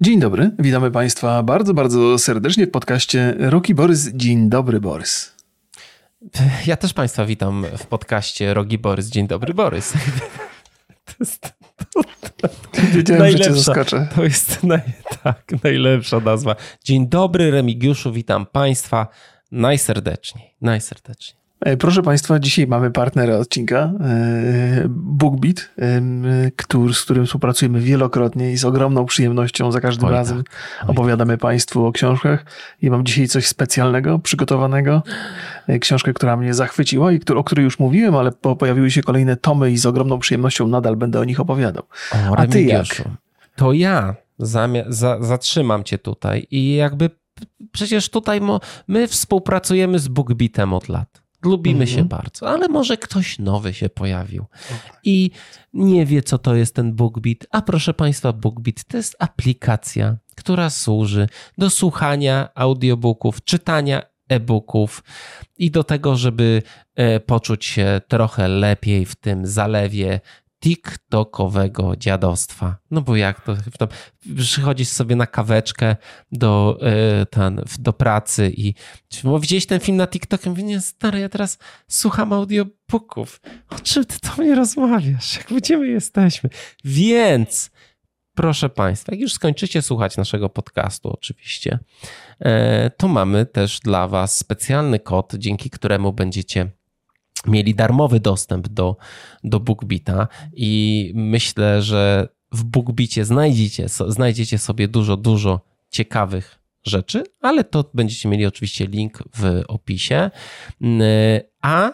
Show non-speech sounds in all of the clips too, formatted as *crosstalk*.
Dzień dobry, witamy Państwa bardzo, bardzo serdecznie w podcaście Roki Borys. Dzień dobry, Borys. Ja też Państwa witam w podcaście Rogi Borys. Dzień dobry, Borys. To jest, to, to, Wiedziałem, najlepsza, że cię zaskoczę. To jest naj, tak, najlepsza nazwa. Dzień dobry, Remigiuszu, witam Państwa najserdeczniej, najserdeczniej. E, proszę Państwa, dzisiaj mamy partnera odcinka, e, BookBeat, który, z którym współpracujemy wielokrotnie i z ogromną przyjemnością za każdym Oj, razem tak. opowiadamy tak. Państwu o książkach. I mam dzisiaj coś specjalnego, przygotowanego. E, książkę, która mnie zachwyciła i o której już mówiłem, ale pojawiły się kolejne tomy i z ogromną przyjemnością nadal będę o nich opowiadał. O, A ty jak? To ja zatrzymam cię tutaj i jakby przecież tutaj my współpracujemy z BookBeatem od lat. Lubimy mhm. się bardzo, ale może ktoś nowy się pojawił i nie wie, co to jest ten BookBeat. A proszę Państwa, BookBeat to jest aplikacja, która służy do słuchania audiobooków, czytania e-booków i do tego, żeby e, poczuć się trochę lepiej w tym zalewie TikTokowego dziadostwa. No bo jak to, to przychodzisz sobie na kaweczkę do, e, ten, do pracy i bo widziałeś ten film na TikToku? Mówię, nie stary, ja teraz słucham audiobooków. O czym ty do mnie rozmawiasz? Jak gdzie my jesteśmy? Więc proszę Państwa, jak już skończycie słuchać naszego podcastu oczywiście, e, to mamy też dla Was specjalny kod, dzięki któremu będziecie mieli darmowy dostęp do, do BookBeata i myślę, że w BookBeatie znajdziecie, znajdziecie sobie dużo, dużo ciekawych rzeczy, ale to będziecie mieli oczywiście link w opisie. A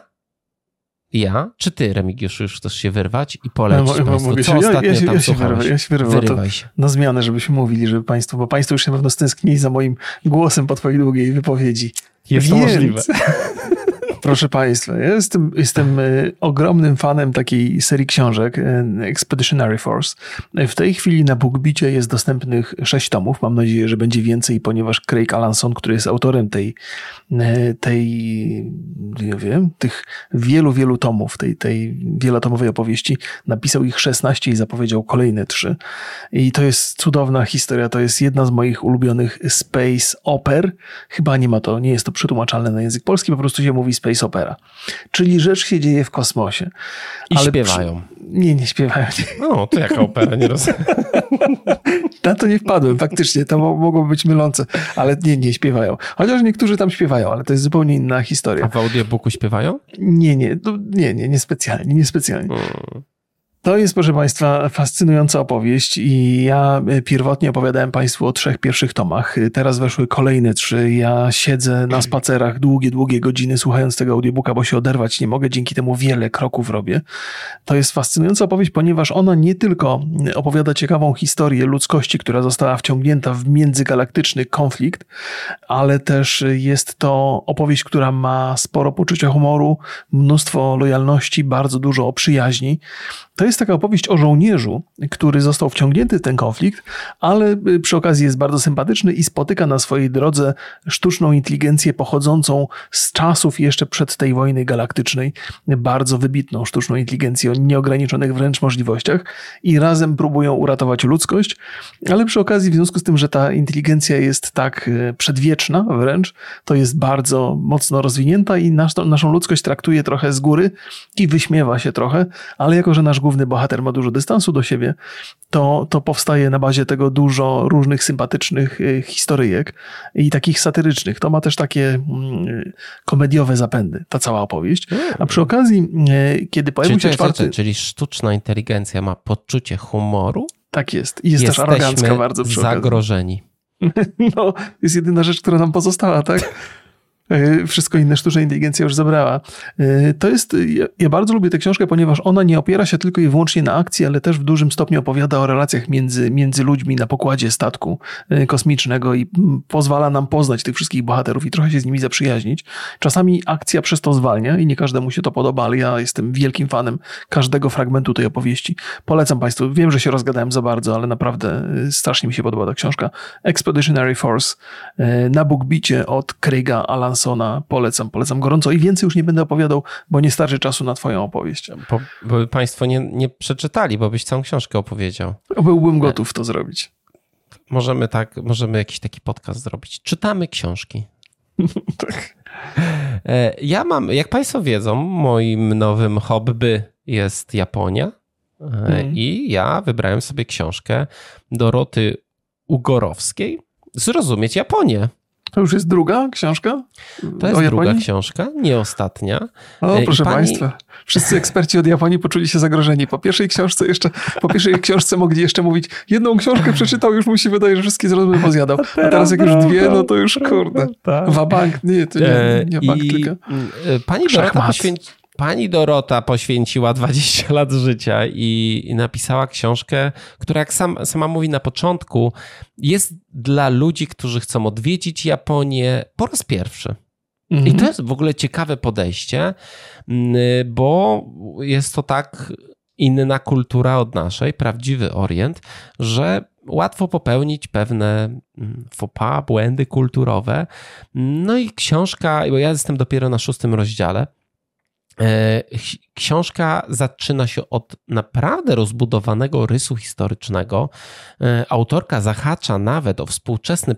ja, czy ty, Remigiusz, już chcesz się wyrwać i polecić no, Państwu, co się, ostatnio ja, ja, tam ja się wyrwę, ja się wyrwę, Wyrywaj się. Na zmianę, żebyśmy mówili, żeby Państwo, bo Państwo już się na pewno stęsknili za moim głosem po Twojej długiej wypowiedzi. Jest Więc... to możliwe. *laughs* Proszę Państwa, ja jestem, jestem e, ogromnym fanem takiej serii książek e, Expeditionary Force. W tej chwili na BookBicie jest dostępnych sześć tomów. Mam nadzieję, że będzie więcej, ponieważ Craig Alanson, który jest autorem tej, e, tej nie wiem, tych wielu, wielu tomów, tej, tej wielotomowej opowieści, napisał ich 16 i zapowiedział kolejne trzy. I to jest cudowna historia. To jest jedna z moich ulubionych space oper. Chyba nie ma to, nie jest to przetłumaczalne na język polski, po prostu się mówi space space opera. Czyli rzecz się dzieje w kosmosie. I ale śpiewają. Przy... Nie, nie śpiewają. No, to jaka opera, nie rozumiem. *laughs* Na to nie wpadłem, faktycznie, to mogło być mylące, ale nie, nie śpiewają. Chociaż niektórzy tam śpiewają, ale to jest zupełnie inna historia. A w audiobooku śpiewają? Nie, nie, no, nie, nie, niespecjalnie, niespecjalnie. Hmm. To jest, proszę Państwa, fascynująca opowieść i ja e, pierwotnie opowiadałem Państwu o trzech pierwszych tomach. Teraz weszły kolejne trzy. Ja siedzę na spacerach długie, długie godziny słuchając tego audiobooka, bo się oderwać nie mogę. Dzięki temu wiele kroków robię. To jest fascynująca opowieść, ponieważ ona nie tylko opowiada ciekawą historię ludzkości, która została wciągnięta w międzygalaktyczny konflikt, ale też jest to opowieść, która ma sporo poczucia humoru, mnóstwo lojalności, bardzo dużo o przyjaźni. To jest taka opowieść o żołnierzu, który został wciągnięty w ten konflikt, ale y, przy okazji jest bardzo sympatyczny i spotyka na swojej drodze sztuczną inteligencję pochodzącą z czasów jeszcze przed tej wojny galaktycznej. Bardzo wybitną sztuczną inteligencję o nieograniczonych wręcz możliwościach i razem próbują uratować ludzkość, ale przy okazji w związku z tym, że ta inteligencja jest tak y, przedwieczna wręcz, to jest bardzo mocno rozwinięta i naszą, naszą ludzkość traktuje trochę z góry i wyśmiewa się trochę, ale jako, że nasz główny bohater ma dużo dystansu do siebie, to, to powstaje na bazie tego dużo różnych sympatycznych y, historyjek i takich satyrycznych. To ma też takie mm, komediowe zapędy, ta cała opowieść. A przy okazji, y, kiedy pojawił się czwarty... Czyli sztuczna inteligencja ma poczucie humoru? Tak jest. I jest Jesteśmy też arogancka bardzo przy zagrożeni. *laughs* No, jest jedyna rzecz, która nam pozostała, tak? *laughs* E, wszystko inne sztuczna inteligencja już zabrała. E, to jest, ja, bardzo lubię tę książkę, ponieważ ona nie opiera się tylko i wyłącznie na akcji, ale też w dużym stopniu opowiada o relacjach między, między ludźmi na pokładzie statku e, kosmicznego i pozwala nam poznać tych wszystkich bohaterów i trochę się z nimi zaprzyjaźnić. Czasami akcja przez to zwalnia i nie każdemu się to podoba, ale ja jestem wielkim fanem każdego fragmentu tej opowieści. Polecam Państwu. Wiem, że się rozgadałem za bardzo, ale naprawdę strasznie mi się podoba ta książka. Expeditionary Force na BookBicie od Craiga Alans Andersona polecam, polecam gorąco i więcej już nie będę opowiadał, bo nie starczy czasu na twoją opowieść. Bo, bo Państwo nie, nie przeczytali, bo byś całą książkę opowiedział. Byłbym gotów to zrobić. możemy tak, możemy jakiś taki podcast zrobić. Czytamy książki. *laughs* tak. E, ja mam, jak Państwo wiedzą, moim nowym hobby jest Japonia. Mm. I ja wybrałem sobie książkę Doroty Ugorowskiej Zrozumieć Japonię. To już jest druga książka? To jest druga książka, nie ostatnia. O, proszę pani... Państwa, wszyscy eksperci od Japonii poczuli się zagrożeni. Po pierwszej książce jeszcze, po pierwszej książce mogli jeszcze mówić, jedną książkę przeczytał, już mu się wydaje, że wszystkie zrozumy pozjadał. A teraz jak już dwie, no to już kurde. Wabank, nie, to nie, nie bank, tylko... E, pani Dorota poświęci Pani Dorota poświęciła 20 lat życia i, i napisała książkę, która, jak sam, sama mówi na początku, jest dla ludzi, którzy chcą odwiedzić Japonię po raz pierwszy. Mhm. I to jest w ogóle ciekawe podejście, mm, bo jest to tak inna kultura od naszej, prawdziwy Orient, że łatwo popełnić pewne mm, faux pas, błędy kulturowe. No i książka, bo ja jestem dopiero na szóstym rozdziale, książka zaczyna się od naprawdę rozbudowanego rysu historycznego. E, autorka zahacza nawet o współczesne,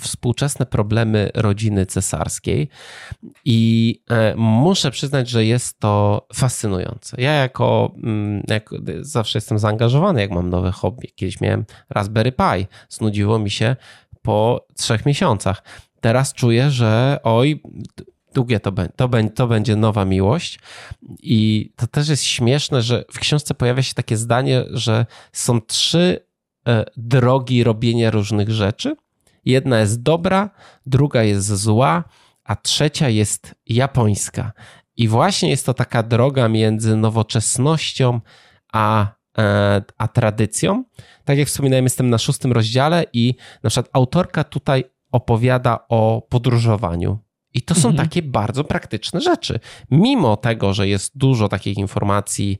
współczesne problemy rodziny cesarskiej i e, muszę przyznać, że jest to fascynujące. Ja jako, mm, zawsze jestem zaangażowany, jak mam nowe hobby. Kiedyś miałem Raspberry Pi, znudziło mi się po trzech miesiącach. Teraz czuję, że oj, długie to, to, to będzie nowa miłość. I to też jest śmieszne, że w książce pojawia się takie zdanie, że są trzy e, drogi robienia różnych rzeczy. Jedna jest dobra, druga jest zła, a trzecia jest japońska. I właśnie jest to taka droga między nowoczesnością a, e, a tradycją. Tak jak wspominałem, jestem na szóstym rozdziale i na przykład autorka tutaj opowiada o podróżowaniu. I to są mhm. takie bardzo praktyczne rzeczy. Mimo tego, że jest dużo takich informacji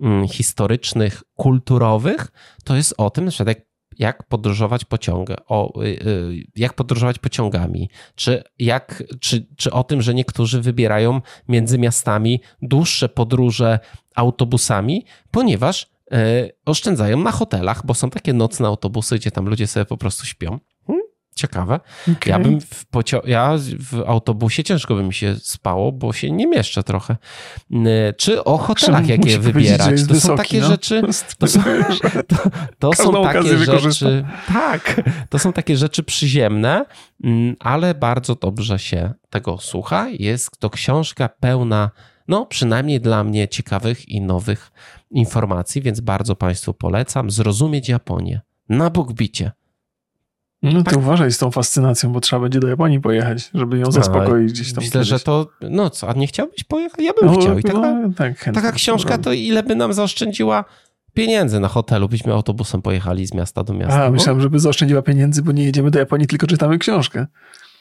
mm, historycznych, kulturowych, to jest o tym, że jak, jak podróżować pociągiem, o, y, y, jak podróżować pociągami, czy, jak, czy, czy o tym, że niektórzy wybierają między miastami dłuższe podróże autobusami, ponieważ y, oszczędzają na hotelach, bo są takie nocne autobusy, gdzie tam ludzie sobie po prostu śpią. Ciekawe. Okay. Ja bym w, pocio- ja w autobusie ciężko by mi się spało, bo się nie mieszczę trochę. Czy o hotelach, jakie wybierać? To są takie no. rzeczy. To są, *laughs* to, to są takie rzeczy. Tak, to są takie rzeczy przyziemne, ale bardzo dobrze się tego słucha. Jest to książka pełna, no przynajmniej dla mnie ciekawych i nowych informacji, więc bardzo Państwu polecam. Zrozumieć Japonię na Bugbicie. No to tak. uważaj z tą fascynacją, bo trzeba będzie do Japonii pojechać, żeby ją zaspokoić gdzieś tam. Myślę, że to, no co, a nie chciałbyś pojechać? Ja bym no, chciał. I taka, no, tak, taka książka to ile by nam zaoszczędziła pieniędzy na hotelu, byśmy autobusem pojechali z miasta do miasta. A, myślałem, żeby zaoszczędziła pieniędzy, bo nie jedziemy do Japonii, tylko czytamy książkę.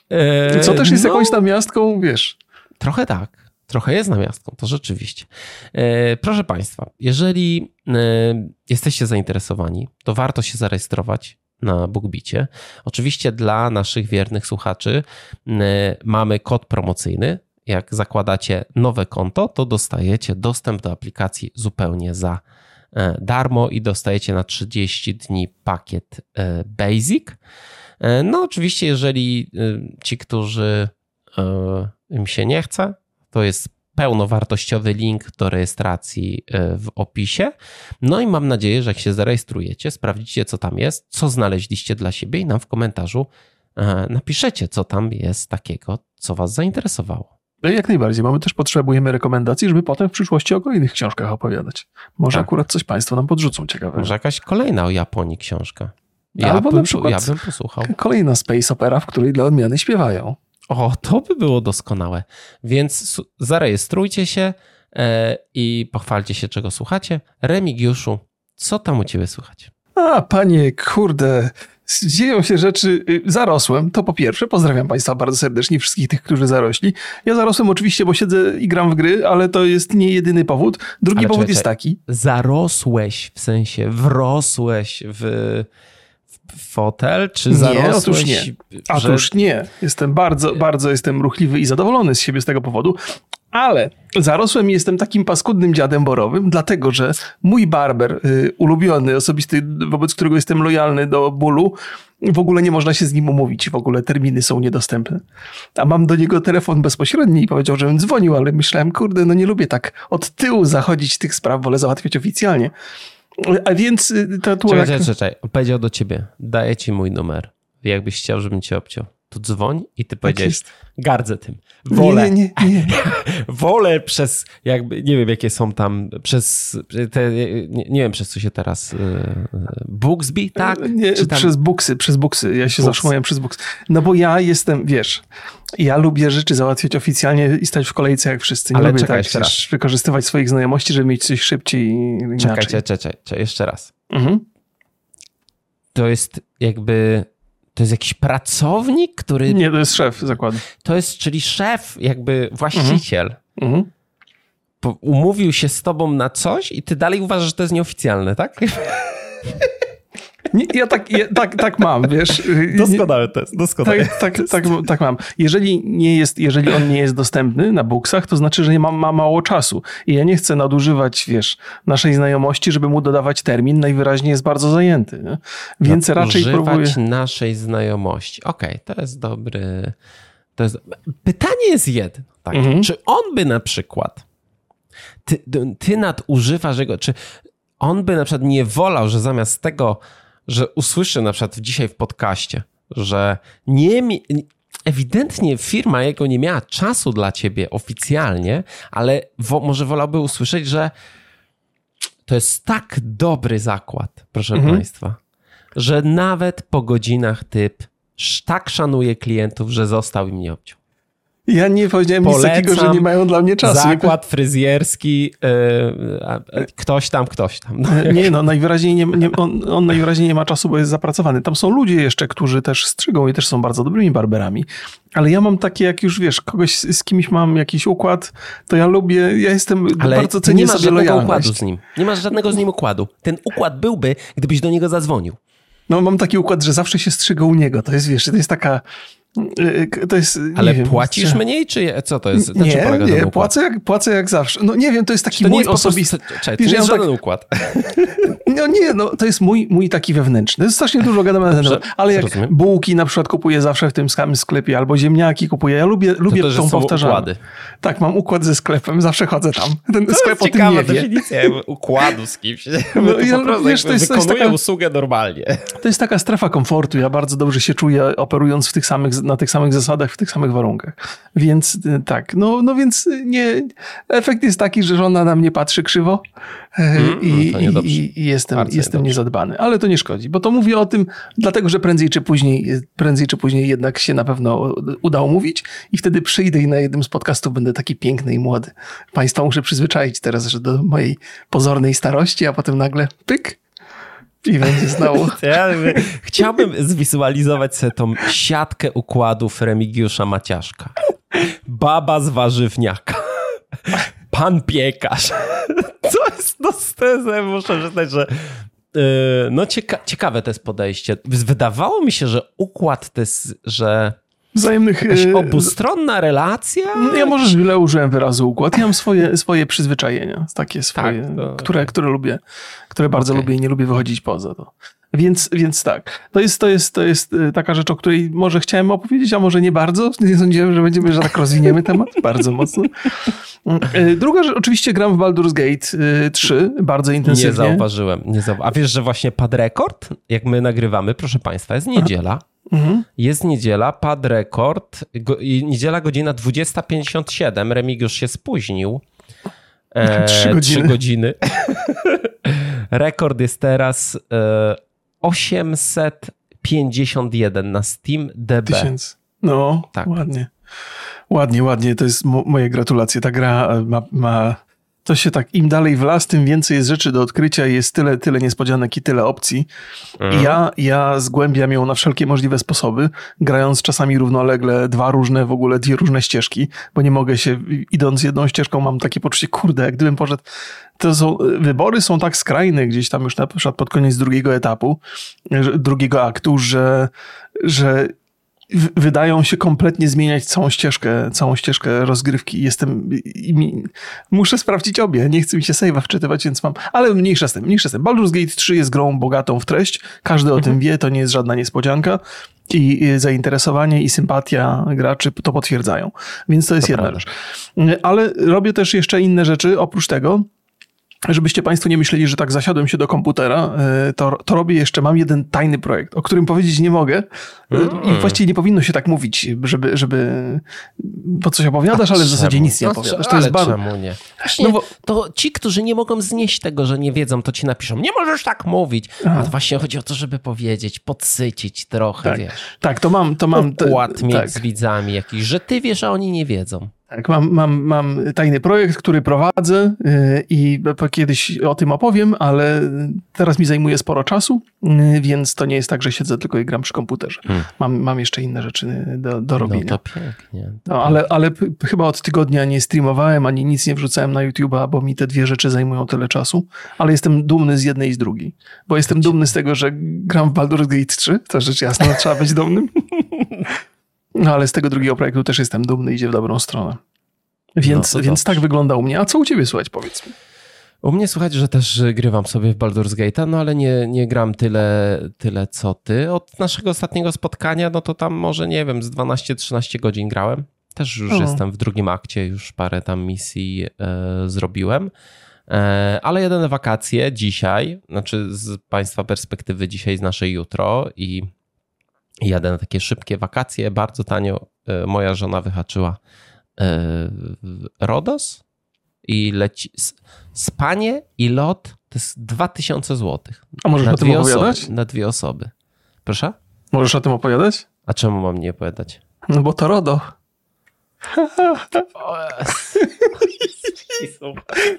Eee, co też jest no, jakąś namiastką, wiesz. Trochę tak. Trochę jest namiastką, to rzeczywiście. E, proszę Państwa, jeżeli e, jesteście zainteresowani, to warto się zarejestrować na BookBicie. Oczywiście dla naszych wiernych słuchaczy mamy kod promocyjny. Jak zakładacie nowe konto, to dostajecie dostęp do aplikacji zupełnie za e, darmo i dostajecie na 30 dni pakiet e, Basic. E, no, oczywiście, jeżeli ci, którzy im się nie chce, to jest pełnowartościowy link do rejestracji e, w opisie. No i mam nadzieję, że jak się zarejestrujecie, sprawdzicie, co tam jest, co znaleźliście dla siebie i nam w komentarzu e, napiszecie, co tam jest takiego, co Was zainteresowało. No jak najbardziej. Mamy też potrzebujemy rekomendacji, żeby potem w przyszłości o kolejnych książkach opowiadać. Może tak. akurat coś Państwo nam podrzucą ciekawe. Może jakaś kolejna o Japonii książka. Ja, Albo bym, na przykład ja bym posłuchał. Kolejna space opera, w której dla odmiany śpiewają. O, to by było doskonałe. Więc zarejestrujcie się e, i pochwalcie się, czego słuchacie. Remigiuszu, co tam u ciebie słychać? A, panie, kurde, dzieją się rzeczy. Y, zarosłem, to po pierwsze. Pozdrawiam Państwa bardzo serdecznie, wszystkich tych, którzy zarośli. Ja zarosłem oczywiście, bo siedzę i gram w gry, ale to jest nie jedyny powód. Drugi ale powód czekaj, jest taki. Zarosłeś, w sensie wrosłeś w fotel, czy zarosłeś? Nie, otóż nie. Otóż że... nie. Jestem bardzo, bardzo jestem ruchliwy i zadowolony z siebie z tego powodu. Ale zarosłem i jestem takim paskudnym dziadem borowym, dlatego że mój barber, y, ulubiony, osobisty, wobec którego jestem lojalny do bólu, w ogóle nie można się z nim umówić, w ogóle terminy są niedostępne. A mam do niego telefon bezpośredni i powiedział, żebym dzwonił, ale myślałem, kurde, no nie lubię tak od tyłu zachodzić tych spraw, wolę załatwiać oficjalnie. A więc y, tatuaż... Czekaj, czekaj, czekaj. Powiedział do ciebie, daję ci mój numer. Jakbyś chciał, żebym cię obciął to dzwoń i ty powiedziałeś, tak gardzę tym. Wolę. Nie, nie, nie. *laughs* Wolę przez, jakby, nie wiem jakie są tam, przez, te, nie, nie wiem przez co się teraz, yy, Booksby, tak? Nie, tam... przez buksy, przez buksy. Ja się Books. przez buksy. No bo ja jestem, wiesz, ja lubię rzeczy załatwiać oficjalnie i stać w kolejce jak wszyscy. Nie Ale lubię czekaj, tak wiesz, wykorzystywać swoich znajomości, żeby mieć coś szybciej i Czekaj, czekaj, czekaj, czekaj, jeszcze raz. Mhm. To jest jakby to jest jakiś pracownik, który. Nie, to jest szef zakładu. To jest, czyli szef, jakby właściciel. Mhm. Umówił się z tobą na coś i ty dalej uważasz, że to jest nieoficjalne, tak? *laughs* Nie, ja tak, ja, tak, tak mam, wiesz. Doskonały test, doskonały tak, tak, tak, tak, mam. Jeżeli, nie jest, jeżeli on nie jest dostępny na buksach, to znaczy, że ma, ma mało czasu. I ja nie chcę nadużywać, wiesz, naszej znajomości, żeby mu dodawać termin. Najwyraźniej jest bardzo zajęty. Nie? Więc raczej próbuję... naszej znajomości. Okej, okay, to jest dobry... To jest... Pytanie jest jedno. Tak? Mhm. Czy on by na przykład... Ty, ty nadużywasz jego... Czy on by na przykład nie wolał, że zamiast tego że usłyszę na przykład dzisiaj w podcaście, że nie mi, ewidentnie firma jego nie miała czasu dla ciebie oficjalnie, ale wo, może wolałby usłyszeć, że to jest tak dobry zakład, proszę mhm. Państwa, że nawet po godzinach typ tak szanuje klientów, że został im nie obciął. Ja nie powiedziałem Polecam nic takiego, że nie mają dla mnie czasu. Zakład fryzjerski, yy, ktoś tam, ktoś tam. No. Nie, no najwyraźniej nie, nie, on, on, najwyraźniej nie ma czasu, bo jest zapracowany. Tam są ludzie jeszcze, którzy też strzygą i też są bardzo dobrymi barberami. Ale ja mam takie, jak już wiesz, kogoś z kimś mam jakiś układ, to ja lubię, ja jestem, Ale bardzo cenię nie masz sobie żadnego układu z nim. Nie masz żadnego z nim układu. Ten układ byłby, gdybyś do niego zadzwonił. No mam taki układ, że zawsze się strzygał u niego. To jest, wiesz, to jest taka jest, Ale wiem, płacisz czy... mniej, czy co to jest? nie, nie płacę jak, płacę jak zawsze. No nie wiem, to jest taki to mój jest osobisty... Czekaj, to nie jest żaden tak... układ. *laughs* No nie, no to jest mój, mój taki wewnętrzny. Jest strasznie dużo gadamy na ten temat. Ale jak rozumiem. bułki na przykład kupuję zawsze w tym samym sklepie, albo ziemniaki kupuję, ja lubię, lubię to, tą powtarzalność. Tak, mam układ ze sklepem, zawsze chodzę tam. Ten to sklep jest o tym nie wie. definicja układu z kimś. No, *laughs* ja, po prostu wiesz, to jest, to jest taka, usługę normalnie. To jest taka strefa komfortu. Ja bardzo dobrze się czuję operując w tych samych, na tych samych zasadach w tych samych warunkach. Więc y, tak, no, no więc y, nie, efekt jest taki, że żona na mnie patrzy krzywo mm, i, no i, i, jestem, jestem niezadbany. Ale to nie szkodzi, bo to mówię o tym, dlatego że prędzej czy później, prędzej czy później jednak się na pewno uda umówić i wtedy przyjdę i na jednym z podcastów będę taki piękny i młody. Państwa muszę przyzwyczaić teraz, że do mojej pozornej starości, a potem nagle pyk, i będzie znowu. *laughs* Ja chciałbym zwizualizować sobie tą siatkę układów Remigiusza Maciaszka. Baba z warzywniaka. Pan piekarz. *laughs* Co jest stezę? Muszę przyznać, że yy, no cieka ciekawe to jest podejście. Wydawało mi się, że układ to jest, że wzajemnych... Jakaś e, obustronna relacja? Ja może źle użyłem wyrazu układ. Ja mam swoje, swoje przyzwyczajenia, takie swoje, tak, to... które, które lubię, które bardzo okay. lubię i nie lubię wychodzić poza to. Więc, więc tak, to jest, to, jest, to jest e, taka rzecz, o której może chciałem opowiedzieć, a może nie bardzo. *laughs* Nie sądziłem, że będziemy, że tak rozwiniemy temat *laughs* bardzo mocno. E, druga rzecz, oczywiście gram w Baldur's Gate 3 bardzo intensywnie. Nie zauważyłem. Nie. A wiesz, że właśnie padł rekord, jak my nagrywamy, proszę Państwa, jest niedziela. Mhm. Jest niedziela, padł rekord. Go, niedziela godzina 20.57. Remigiusz się spóźnił. E, *laughs* 3 godziny. godziny. *laughs* rekord jest teraz e, 851 na Steam DB. Tysięcy. No, tak. ładnie. Ładnie, ładnie. To jest moje gratulacje. Ta gra ma, ma to się tak, im dalej w las, tym więcej jest rzeczy do odkrycia i jest tyle, tyle niespodzianek i tyle opcji. Mhm. I ja, ja zgłębiam ją na wszelkie możliwe sposoby, grając czasami równolegle dwa różne, w ogóle dwie różne ścieżki, bo nie mogę się, idąc jedną ścieżką mam takie poczucie, kurde, jak gdybym poszedł, to są, wybory są tak skrajne gdzieś tam już na przykład pod koniec drugiego etapu, drugiego aktu, że, że wydają się kompletnie zmieniać całą ścieżkę, całą ścieżkę rozgrywki. Jestem, i mi, muszę sprawdzić obie, nie chcę mi się save'a wczytywać, więc mam, ale mniejsza z tym, mniejsza z tym. Baldur's Gate 3 jest grą bogatą w treść, każdy o mhm. tym wie, to nie jest żadna niespodzianka i zainteresowanie i sympatia graczy to potwierdzają. Więc to jest to jedna prawda. rzecz. Ale robię też jeszcze inne rzeczy oprócz tego żebyście Państwo nie myśleli, że tak zasiadłem się do komputera, e, to, to robię jeszcze, mam jeden tajny projekt, o którym powiedzieć nie mogę mm. i właściwie nie powinno się tak mówić, żeby, żeby po coś opowiadasz, ale w zasadzie nic nie no opowiadasz. To jest bardzo... czemu nie? Właśnie, no bo... To ci, którzy nie mogą znieść tego, że nie wiedzą, to ci napiszą, nie możesz tak mówić. A właśnie chodzi o to, żeby powiedzieć, podsycić trochę, tak, wiesz. Tak, to mam... To mam Układ mieć tak. z widzami jakiś, że ty wiesz, a oni nie wiedzą. Tak, mam, mam, mam tajny projekt, który prowadzę y, i kiedyś o tym opowiem, ale teraz mi zajmuje sporo czasu, y, więc to nie jest tak, że siedzę tylko i gram przy komputerze. Hmm. Mam, mam jeszcze inne rzeczy do, do robienia. No to pięknie. No, ale, ale chyba od tygodnia nie streamowałem, ani nic nie wrzucałem na YouTube'a, bo mi te dwie rzeczy zajmują tyle czasu, ale jestem dumny z jednej i z drugiej. Bo jestem dumny z tego, że gram w Baldur's Gate 3, to rzecz jasna, trzeba być dumnym. *laughs* No ale z tego drugiego projektu też jestem dumny, idzie w dobrą stronę. Więc, no więc tak wygląda u mnie. A co u ciebie słuchać, powiedz mi? U mnie słuchać, że też grywam sobie w Baldur's Gate, no ale nie, nie gram tyle, tyle co ty. Od naszego ostatniego spotkania, no to tam może, nie wiem, z 12-13 godzin grałem. Też już o. jestem w drugim akcie, już parę tam misji e, zrobiłem. E, ale jedyne wakacje dzisiaj, znaczy z Państwa perspektywy dzisiaj, z naszej jutro i jadę na takie szybkie wakacje, bardzo tanio. E, moja żona wyhaczyła e, Rodos i leci. Spanie i lot to jest 2000 zł. A możesz na o tym opowiadać? Osoby, na dwie osoby. Proszę? Możesz o tym opowiadać? A czemu mam nie opowiadać? No bo to RODO. *laughs*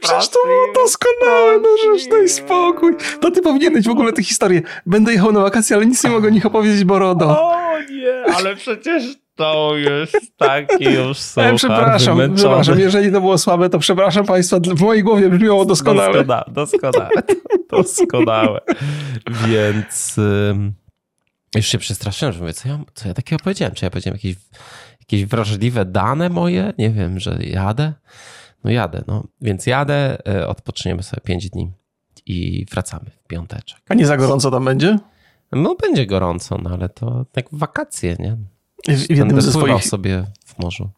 Przecież to było doskonałe, no żeż daj spokój. To ty powinieneś w ogóle tę historię. Będę jechał na wakacje, ale nic nie mogę o nich opowiedzieć, bo RODO. O nie, ale przecież to już taki już są *laughs* e, Przepraszam, przepraszam, jeżeli to było słabe, to przepraszam Państwa, w mojej głowie brzmiało doskonałe. Doskonałe, doskonałe, *laughs* doskonałe. Więc już się przestraszyłem, że mówię, co ja, co ja takiego powiedziałem? Czy ja powiedziałem jakieś, jakieś wrażliwe dane moje? Nie wiem, że jadę? No jadę, no. Więc jadę, e, odpoczniemy sobie 5 dni i wracamy w piąteczek. A nie za gorąco tam będzie? No będzie gorąco, no ale to tak wakacje, nie? W, jednym ze swoich sobie w morzu.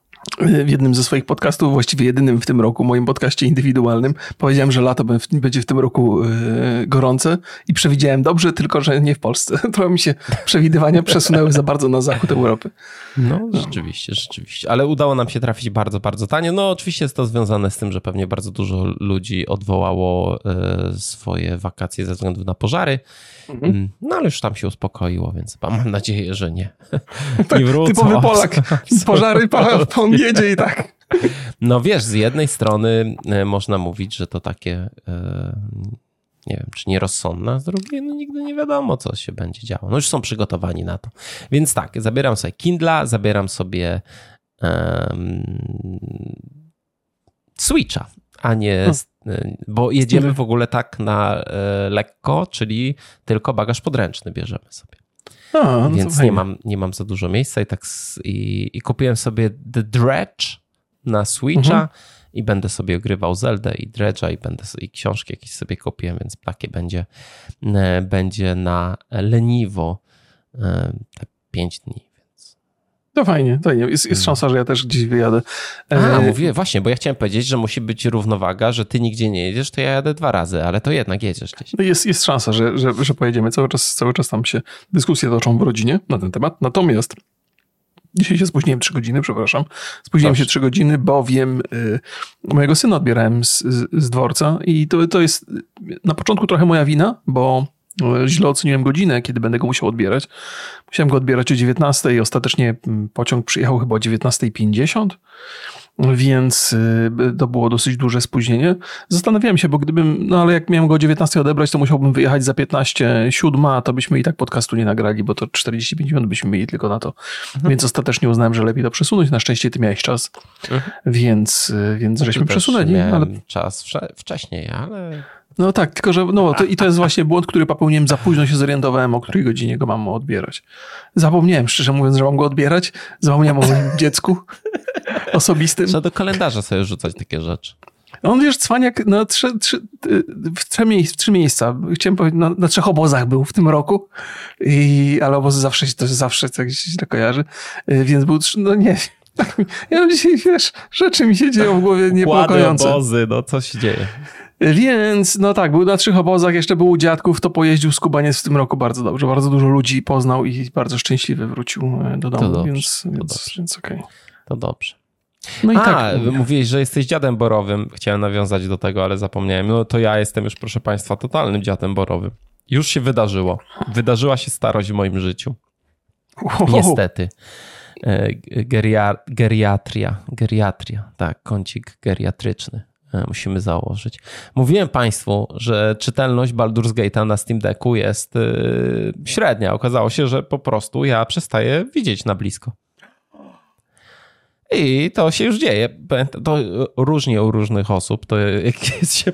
W jednym ze swoich podcastów, właściwie jedynym w tym roku, moim podcaście indywidualnym, powiedziałem, że lato będzie w tym roku yy, gorące i przewidziałem dobrze, tylko że nie w Polsce. *laughs* Trochę mi się przewidywania przesunęły za bardzo na zachód Europy. No, no, rzeczywiście, rzeczywiście. Ale udało nam się trafić bardzo, bardzo tanie. No, oczywiście jest to związane z tym, że pewnie bardzo dużo ludzi odwołało yy, swoje wakacje ze względu na pożary Mhm. Mm, no ale już tam się uspokoiło, więc mam nadzieję, że nie. *laughs* nie wrócą. Typowy Polak. *laughs* Pożary, pan *laughs* jedzie i tak. No wiesz, z jednej strony e, można mówić, że to takie e, nie wiem, czy nierozsądne, a z drugiej no nigdy nie wiadomo, co się będzie działo. No już są przygotowani na to. Więc tak, zabieram sobie Kindla, zabieram sobie um, Switcha, a nie hmm. Y, bo jedziemy w ogóle tak na e, lekko, czyli tylko bagaż podręczny bierzemy sobie. A, no Więc nie mam, nie mam za dużo miejsca i tak i, i kupiłem sobie The Dredge na Switcha mhm. i będę sobie grywał Zelda i Dredge'a i będę sobie, i książki jakieś sobie kupiłem, więc takie będzie, e, będzie na leniwo e, tak 5 dni. To fajnie, to Jest, jest mm. szansa, że ja też gdzieś wyjadę. A, e... mówię, właśnie, bo ja chciałem powiedzieć, że musi być równowaga, że ty nigdzie nie jedziesz, to ja jadę dwa razy, ale to jednak jedziesz gdzieś. No jest, jest szansa, że, że, że pojedziemy. Cały czas, cały czas tam się dyskusje toczą w rodzinie na ten temat. Natomiast Dzisiaj się spóźniłem trzy godziny, przepraszam. Spóźniłem Dobrze. się trzy godziny, bowiem y, mojego syna odbierałem z, z, z, dworca i to, to jest na początku trochę moja wina, bo źle oceniłem godzinę, kiedy będę go musiał odbierać. Musiałem go odbierać o 19 i ostatecznie mm, pociąg przyjechał chyba o 19.50, więc y, to było dosyć duże spóźnienie. Zastanawiałem się, bo gdybym, no ale jak miałem go o 19 odebrać, to musiałbym wyjechać za 15, 7, a to byśmy i tak podcastu nie nagrali, bo to 45 minut byśmy mieli tylko na to. Mhm. Więc ostatecznie uznałem, że lepiej to przesunąć. Na szczęście ty miałeś czas, mhm. więc, y, więc żeśmy przesunęli. ale czas wcześniej, ale No tak, tylko że no, to, i to jest właśnie błąd, który popełniłem za późno się zorientowałem, o której godzinie go mam odbierać. Zapomniałem, szczerze mówiąc, że mam go odbierać. Zapomniałem o moim dziecku *laughs* osobistym. Trzeba do kalendarza sobie rzucać takie rzeczy. On wiesz, cwaniak na trzy, trzy, w, trzy w trzy miejsca. Chciałem powiedzieć, na, na, trzech obozach był w tym roku, I, ale obozy zawsze się to zawsze tak źle kojarzy, więc był, no nie *laughs* ja mam dzisiaj, wiesz, rzeczy mi się dzieją w głowie niepokojące. obozy, no co się dzieje? Więc, no tak, był na trzech obozach, jeszcze był u dziadków, to pojeździł z Kubaniec w tym roku bardzo dobrze. Bardzo dużo ludzi poznał i bardzo szczęśliwy wrócił e, do domu, to dobrze, więc, to więc, dobrze. więc okej. Okay. To dobrze. No i A, tak. mówiłeś, że jesteś dziadem borowym. Chciałem nawiązać do tego, ale zapomniałem. No to ja jestem już, proszę państwa, totalnym dziadem borowym. Już się wydarzyło. Wydarzyła się starość w moim życiu. Wow. Niestety. E, geria, geriatria, geriatria, tak, kącik geriatryczny musimy założyć. Mówiłem Państwu, że czytelność Baldur's Gate'a na Steam Decku jest e, średnia. Okazało się, że po prostu ja przestaję widzieć na blisko. I to się już dzieje. To różnie u różnych osób. To jak *laughs* się,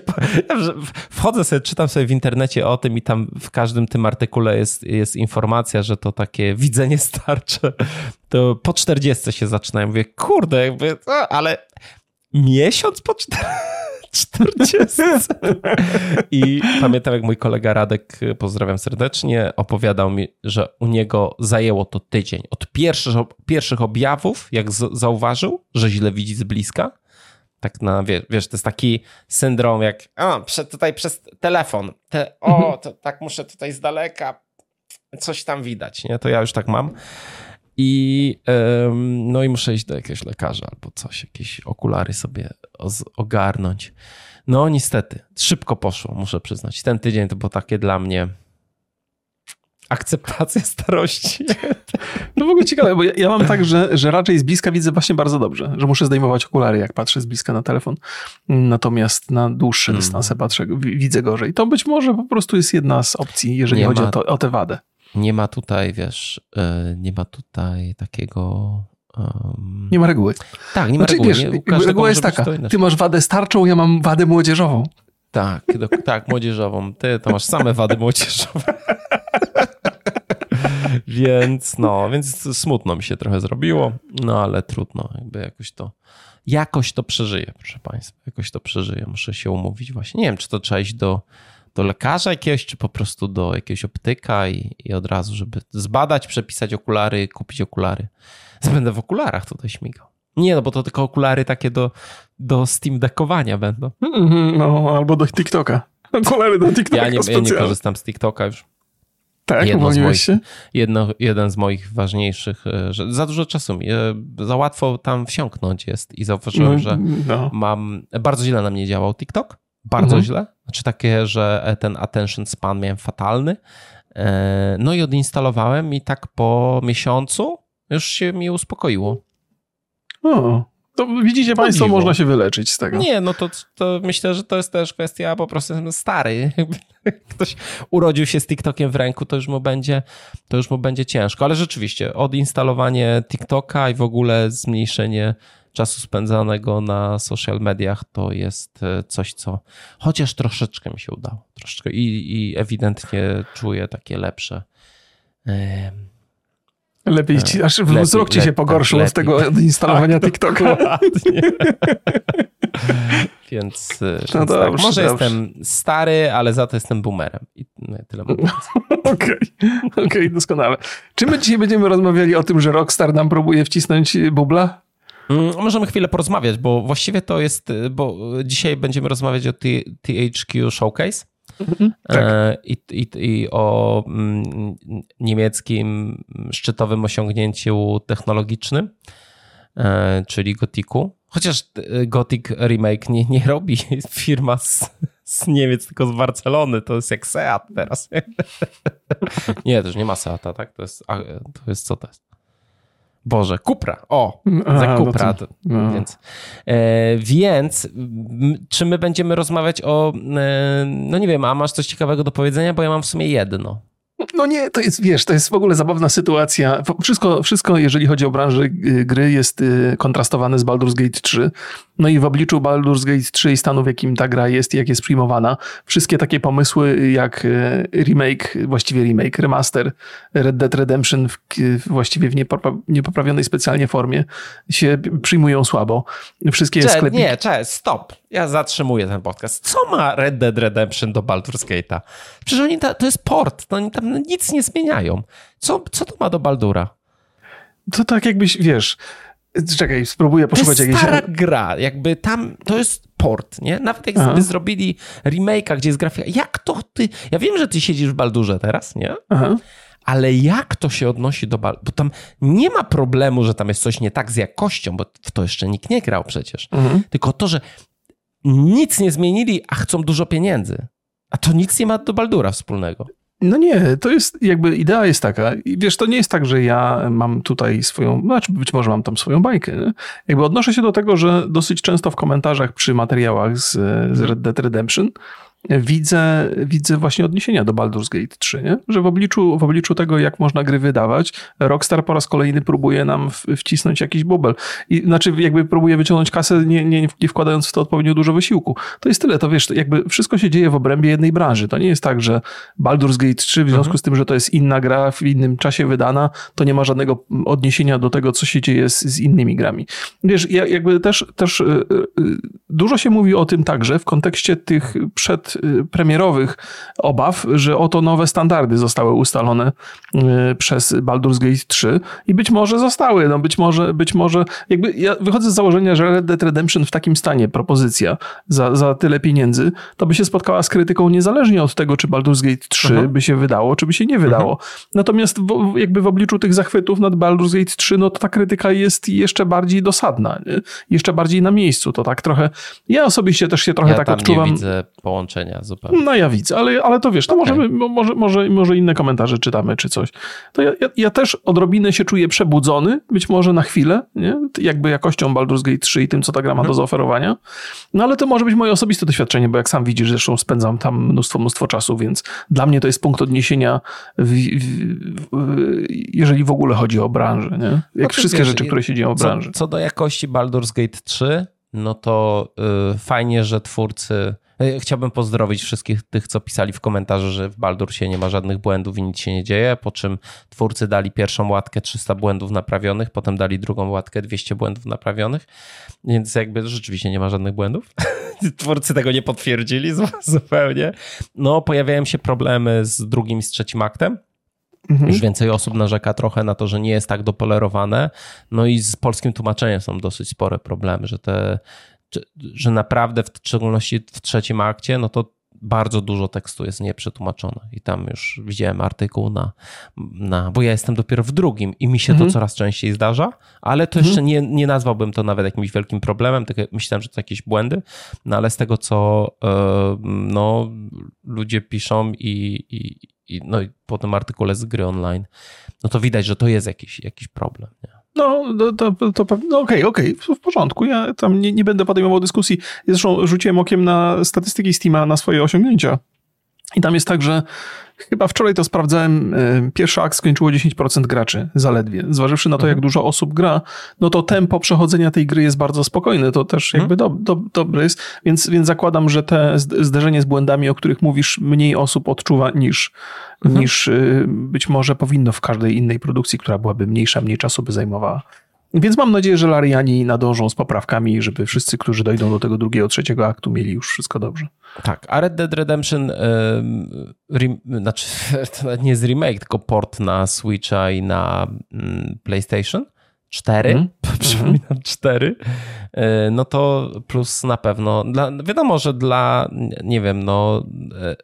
wchodzę sobie, czytam sobie w internecie o tym i tam w każdym tym artykule jest, jest informacja, że to takie widzenie starcze. To po 40 się zaczynają. Mówię, kurde, jakby, ale miesiąc po 40. 40. *laughs* I pamiętam, jak mój kolega Radek, pozdrawiam serdecznie, opowiadał mi, że u niego zajęło to tydzień. Od pierwszych, pierwszych objawów, jak zauważył, że źle widzi z bliska, tak na, wiesz, wiesz to jest taki syndrom jak, o, tutaj przez telefon, te, o, to tak muszę tutaj z daleka, coś tam widać, nie? To ja już tak mam. I no i muszę iść do jakiegoś lekarza albo coś, jakieś okulary sobie ogarnąć. No niestety, szybko poszło, muszę przyznać. Ten tydzień to było takie dla mnie akceptacja starości. *laughs* No w ogóle ciekawe, bo ja, ja, mam tak, że, że raczej z bliska widzę właśnie bardzo dobrze, że muszę zdejmować okulary, jak patrzę z bliska na telefon. Natomiast na dłuższe hmm. dystanse patrzę, widzę gorzej. To być może po prostu jest jedna z opcji, jeżeli Nie chodzi ma... o, to, o tę wadę nie ma tutaj, wiesz, e, nie ma tutaj takiego. Um... Nie ma reguły. Tak, nie ma znaczy, reguły. Wiesz, nie, reguła jest taka, ty masz wadę starczą, ja mam wadę młodzieżową. Tak, do, tak, młodzieżową. Ty to masz same wady młodzieżowe. *laughs* więc no, więc smutno mi się trochę zrobiło, no ale trudno, jakby jakoś to, jakoś to przeżyję, proszę Państwa, jakoś to przeżyję, muszę się umówić właśnie. Nie wiem, czy to trzeba iść do do lekarza jakiegoś, czy po prostu do jakiegoś optyka i, i od razu, żeby zbadać, przepisać okulary, kupić okulary. *laughs* Będę w okularach tutaj śmigał. Nie, no bo to tylko okulary takie do, do Steam Deckowania będą. Mhm, no, albo do TikToka. Okulary do TikToka Ja nie, ja nie korzystam z TikToka już. Tak, jedno z moich, się? Jedno, jeden z moich ważniejszych, e, że za dużo czasu mi, e, za łatwo tam wsiąknąć jest i zauważyłem, no, że no. mam, bardzo źle na mnie działał TikTok, bardzo mhm. źle. Znaczy takie, że ten attention span miałem fatalny. E, no i odinstalowałem i tak po miesiącu już się mi uspokoiło. O, to widzicie Państwo, można się wyleczyć z tego. Nie, no to, to myślę, że to jest też kwestia po prostu stary. *laughs* Ktoś urodził się z TikTokiem w ręku, to już mu będzie, to już mu będzie ciężko. Ale rzeczywiście, odinstalowanie TikToka i w ogóle zmniejszenie czasu spędzanego na social mediach to jest e, coś, co chociaż troszeczkę mi się udało. Troszeczkę i, i ewidentnie czuję takie lepsze. Lepiej ci, aż lepiej, wzrok ci się pogorszył tak, z tego instalowania tak, TikToka. *laughs* Więc, no więc tak, dobrze, tak. może dobrze. jestem stary, ale za to jestem boomerem. I no, tyle *laughs* Okej, okej, okay. okay, doskonale. Czy my dzisiaj będziemy rozmawiali o tym, że Rockstar nam próbuje wcisnąć bubla? Mm, możemy chwilę porozmawiać, bo właściwie to jest, y, bo dzisiaj będziemy rozmawiać o THQ Showcase. Mhm, tak. E, I, i, I, o mm, niemieckim szczytowym osiągnięciu technologicznym, e, czyli Gotiku. Chociaż y, Gothic Remake nie, nie robi *laughs* firma z, z Niemiec, tylko z Barcelony. To jest jak Seat teraz. *laughs* nie, to już nie ma Seata, tak? To jest, to jest co to jest? Boże, Kupra. O, A, za Kupra. No to, no. Więc, e, więc czy my będziemy rozmawiać o, e, no nie wiem, a masz coś ciekawego do powiedzenia, bo ja mam w sumie jedno. No nie, to jest, wiesz, to jest w ogóle zabawna sytuacja. Wszystko, wszystko jeżeli chodzi o branżę gry, jest y, kontrastowane z Baldur's Gate 3. No i w obliczu Baldur's Gate 3 i stanu, w jakim ta gra jest i jak jest przyjmowana, wszystkie takie pomysły jak y, remake, właściwie remake, remaster Red Dead Redemption w, właściwie w niepoprawionej specjalnie formie się przyjmują słabo. Wszystkie Cze, sklepy... Nie, cześć, stop. Ja zatrzymuję ten podcast. Co ma Red Dead Redemption do Baldur's Gate'a? Przecież oni ta, to jest port, to oni tam nic nie zmieniają. Co, co to ma do Baldura? To tak jakbyś, wiesz... Czekaj, spróbuję poszukać jakiejś... To jest stara gra, jakby tam, to jest port, nie? Nawet jak sobie zrobili remake'a, gdzie jest grafika, jak to ty... Ja wiem, że ty siedzisz w Baldurze teraz, nie? Aha ale jak to się odnosi do bal, bo tam nie ma problemu, że tam jest coś nie tak z jakością, bo w to jeszcze nikt nie grał przecież. Mhm. Tylko to, że nic nie zmienili, a chcą dużo pieniędzy. A to nic nie ma do Baldura wspólnego. No nie, to jest jakby idea jest taka. I wiesz, to nie jest tak, że ja mam tutaj swoją, znaczy być może mam tam swoją bajkę. Nie? Jakby odnoszę się do tego, że dosyć często w komentarzach przy materiałach z, z Red Dead Redemption widzę, widzę właśnie odniesienia do Baldur's Gate 3, nie? że w obliczu, w obliczu tego, jak można gry wydawać, Rockstar po raz kolejny próbuje nam wcisnąć jakiś bubel. I znaczy jakby próbuje wyciągnąć kasę, nie, nie, nie wkładając w to odpowiednio dużo wysiłku. To jest tyle, to wiesz, jakby wszystko się dzieje w obrębie jednej branży. To nie jest tak, że Baldur's Gate 3 w związku mhm. z tym, że to jest inna gra w innym czasie wydana, to nie ma żadnego odniesienia do tego, co się dzieje z, z innymi grami. Wiesz, jakby też, też y, y, dużo się mówi o tym także w kontekście tych przed premierowych obaw, że oto nowe standardy zostały ustalone y, przez Baldur's Gate 3 i być może zostały, no być może, być może, jakby ja wychodzę z założenia, że Red Dead Redemption w takim stanie, propozycja za, za tyle pieniędzy, to by się spotkała z krytyką niezależnie od tego, czy Baldur's Gate 3 uh-huh. Mhm. by się wydało, czy by się nie wydało. Uh-huh. Natomiast w, jakby w obliczu tych zachwytów nad Baldur's Gate 3, no to ta krytyka jest jeszcze bardziej dosadna, nie? jeszcze bardziej na miejscu, to tak trochę, ja osobiście też się trochę ja tak tam odczuwam. nie widzę połączenia zupełnie. No ja widzę, ale, ale to wiesz, to okay. możemy, może, może, może inne komentarze czytamy czy coś. To ja, ja, ja, też odrobinę się czuję przebudzony, być może na chwilę, nie? jakby jakością Baldur's Gate 3 i tym, co ta gra ma do mhm. zaoferowania. No ale to może być moje osobiste doświadczenie, bo jak sam widzisz, zresztą spędzam tam mnóstwo, mnóstwo czasu, więc dla mnie to jest punkt odniesienia, w, w, w, jeżeli w ogóle chodzi o branżę. Nie? Jak no wszystkie wiesz, rzeczy, które się dzieją w branży. Co, co do jakości Baldur's Gate 3, no to yy, fajnie, że twórcy chciałbym pozdrowić wszystkich tych, co pisali w komentarzu, że w Baldur się nie ma żadnych błędów i nic się nie dzieje, po czym twórcy dali pierwszą łatkę 300 błędów naprawionych, potem dali drugą łatkę 200 błędów naprawionych, więc jakby rzeczywiście nie ma żadnych błędów. *laughs* twórcy tego nie potwierdzili zupełnie. No, pojawiają się problemy z drugim i z trzecim aktem. Mhm. Już więcej osób narzeka trochę na to, że nie jest tak dopolerowane. No i z polskim tłumaczeniem są dosyć spore problemy, że te że naprawdę w szczególności w trzecim akcie, no to bardzo dużo tekstu jest nieprzetłumaczone i tam już widziałem artykuł na, na bo ja jestem dopiero w drugim i mi się mhm. to coraz częściej zdarza, ale to mhm. jeszcze nie, nie nazwałbym to nawet jakimś wielkim problemem, tylko myślałem, że to jakieś błędy, no ale z tego, co e, no, ludzie piszą i, i, i, no, i po tym artykule z gry online, no to widać, że to jest jakiś, jakiś problem. Nie? No, to, to, to no okej, okej, w porządku. Ja tam nie, nie będę podejmował dyskusji. Zresztą rzuciłem okiem na statystyki Steama, na swoje osiągnięcia. I tam jest tak, że chyba wczoraj to sprawdzałem, e, pierwszy akt skończyło 10% graczy, zaledwie. Zważywszy na to, jak mhm. dużo osób gra, no to tempo przechodzenia tej gry jest bardzo spokojne, to też jakby do, do, dobre jest, więc, więc zakładam, że te zderzenie z błędami, o których mówisz, mniej osób odczuwa niż, mhm. niż e, być może powinno w każdej innej produkcji, która byłaby mniejsza, mniej czasu by zajmowała. Więc mam nadzieję, że Lariani nadążą z poprawkami, żeby wszyscy, którzy dojdą do tego drugiego, trzeciego aktu, mieli już wszystko dobrze. Tak, a Red Dead Redemption, yy, znaczy *laughs* to nawet nie jest remake, tylko port na Switcha i na mm, PlayStation? 4, mm. *laughs* przypominam 4, yy, no to plus na pewno, dla, wiadomo, że dla, nie wiem, no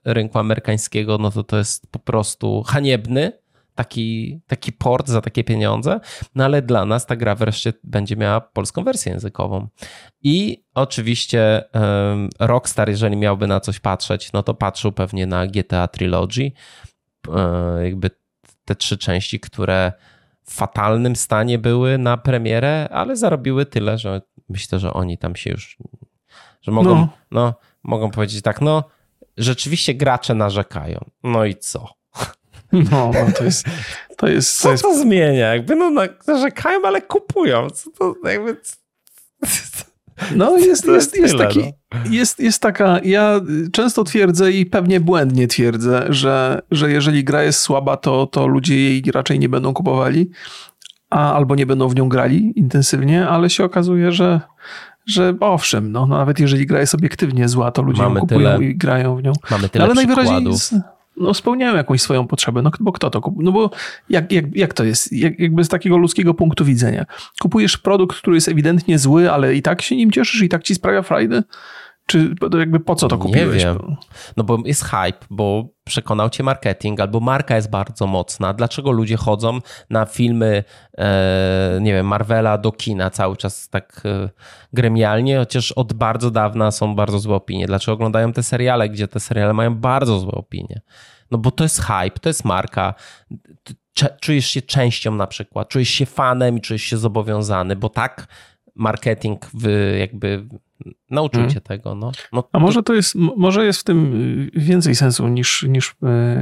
e, rynku amerykańskiego, no to to jest po prostu haniebny, taki, taki port za takie pieniądze, no ale dla nas ta gra wreszcie będzie miała polską wersję językową. I oczywiście um, Rockstar, jeżeli miałby na coś patrzeć, no to patrzył pewnie na GTA Trilogy, e, jakby te trzy części, które w fatalnym stanie były na premierę, ale zarobiły tyle, że myślę, że oni tam się już, że mogą, no. no mogą powiedzieć tak, no rzeczywiście gracze narzekają. No i co? No, no to jest... To jest, Co to to, jest... zmienia? Jakby no narzekają, ale kupują. Co to jakby... No *laughs* jest, To jest, jest jest, tyle, taki, jest, jest taka, ja często twierdzę i pewnie błędnie twierdzę, że, że jeżeli gra jest słaba, to, to ludzie jej raczej nie będą kupowali, a, albo nie będą w nią grali intensywnie, ale się okazuje, że, że owszem, no, no nawet jeżeli gra jest obiektywnie zła, to ludzie Mamy ją kupują tyle- i grają w nią. Mamy tyle ale najwyraźniej przykładów. No, spełniają jakąś swoją potrzebę. No bo kto to kupuje? No bo jak, jak, jak to jest? Jak, jakby z takiego ludzkiego punktu widzenia. Kupujesz produkt, który jest ewidentnie zły, ale i tak się nim cieszysz i tak ci sprawia frajdę? Czy jakby po co to Nie kupiłeś? wiem. No bo jest hype, bo przekonał cię marketing, albo marka jest bardzo mocna. Dlaczego ludzie chodzą na filmy, e, nie wiem, Marvela do kina cały czas tak e, gremialnie, chociaż od bardzo dawna są bardzo złe opinie. Dlaczego oglądają te seriale, gdzie te seriale mają bardzo złe opinie? No bo to jest hype, to jest marka. Cze- czujesz się częścią na przykład, czujesz się fanem i czujesz się zobowiązany, bo tak marketing w, jakby nauczył Mhm. cię tego. No. No, A może to jest, może jest w tym y, więcej sensu niż, niż,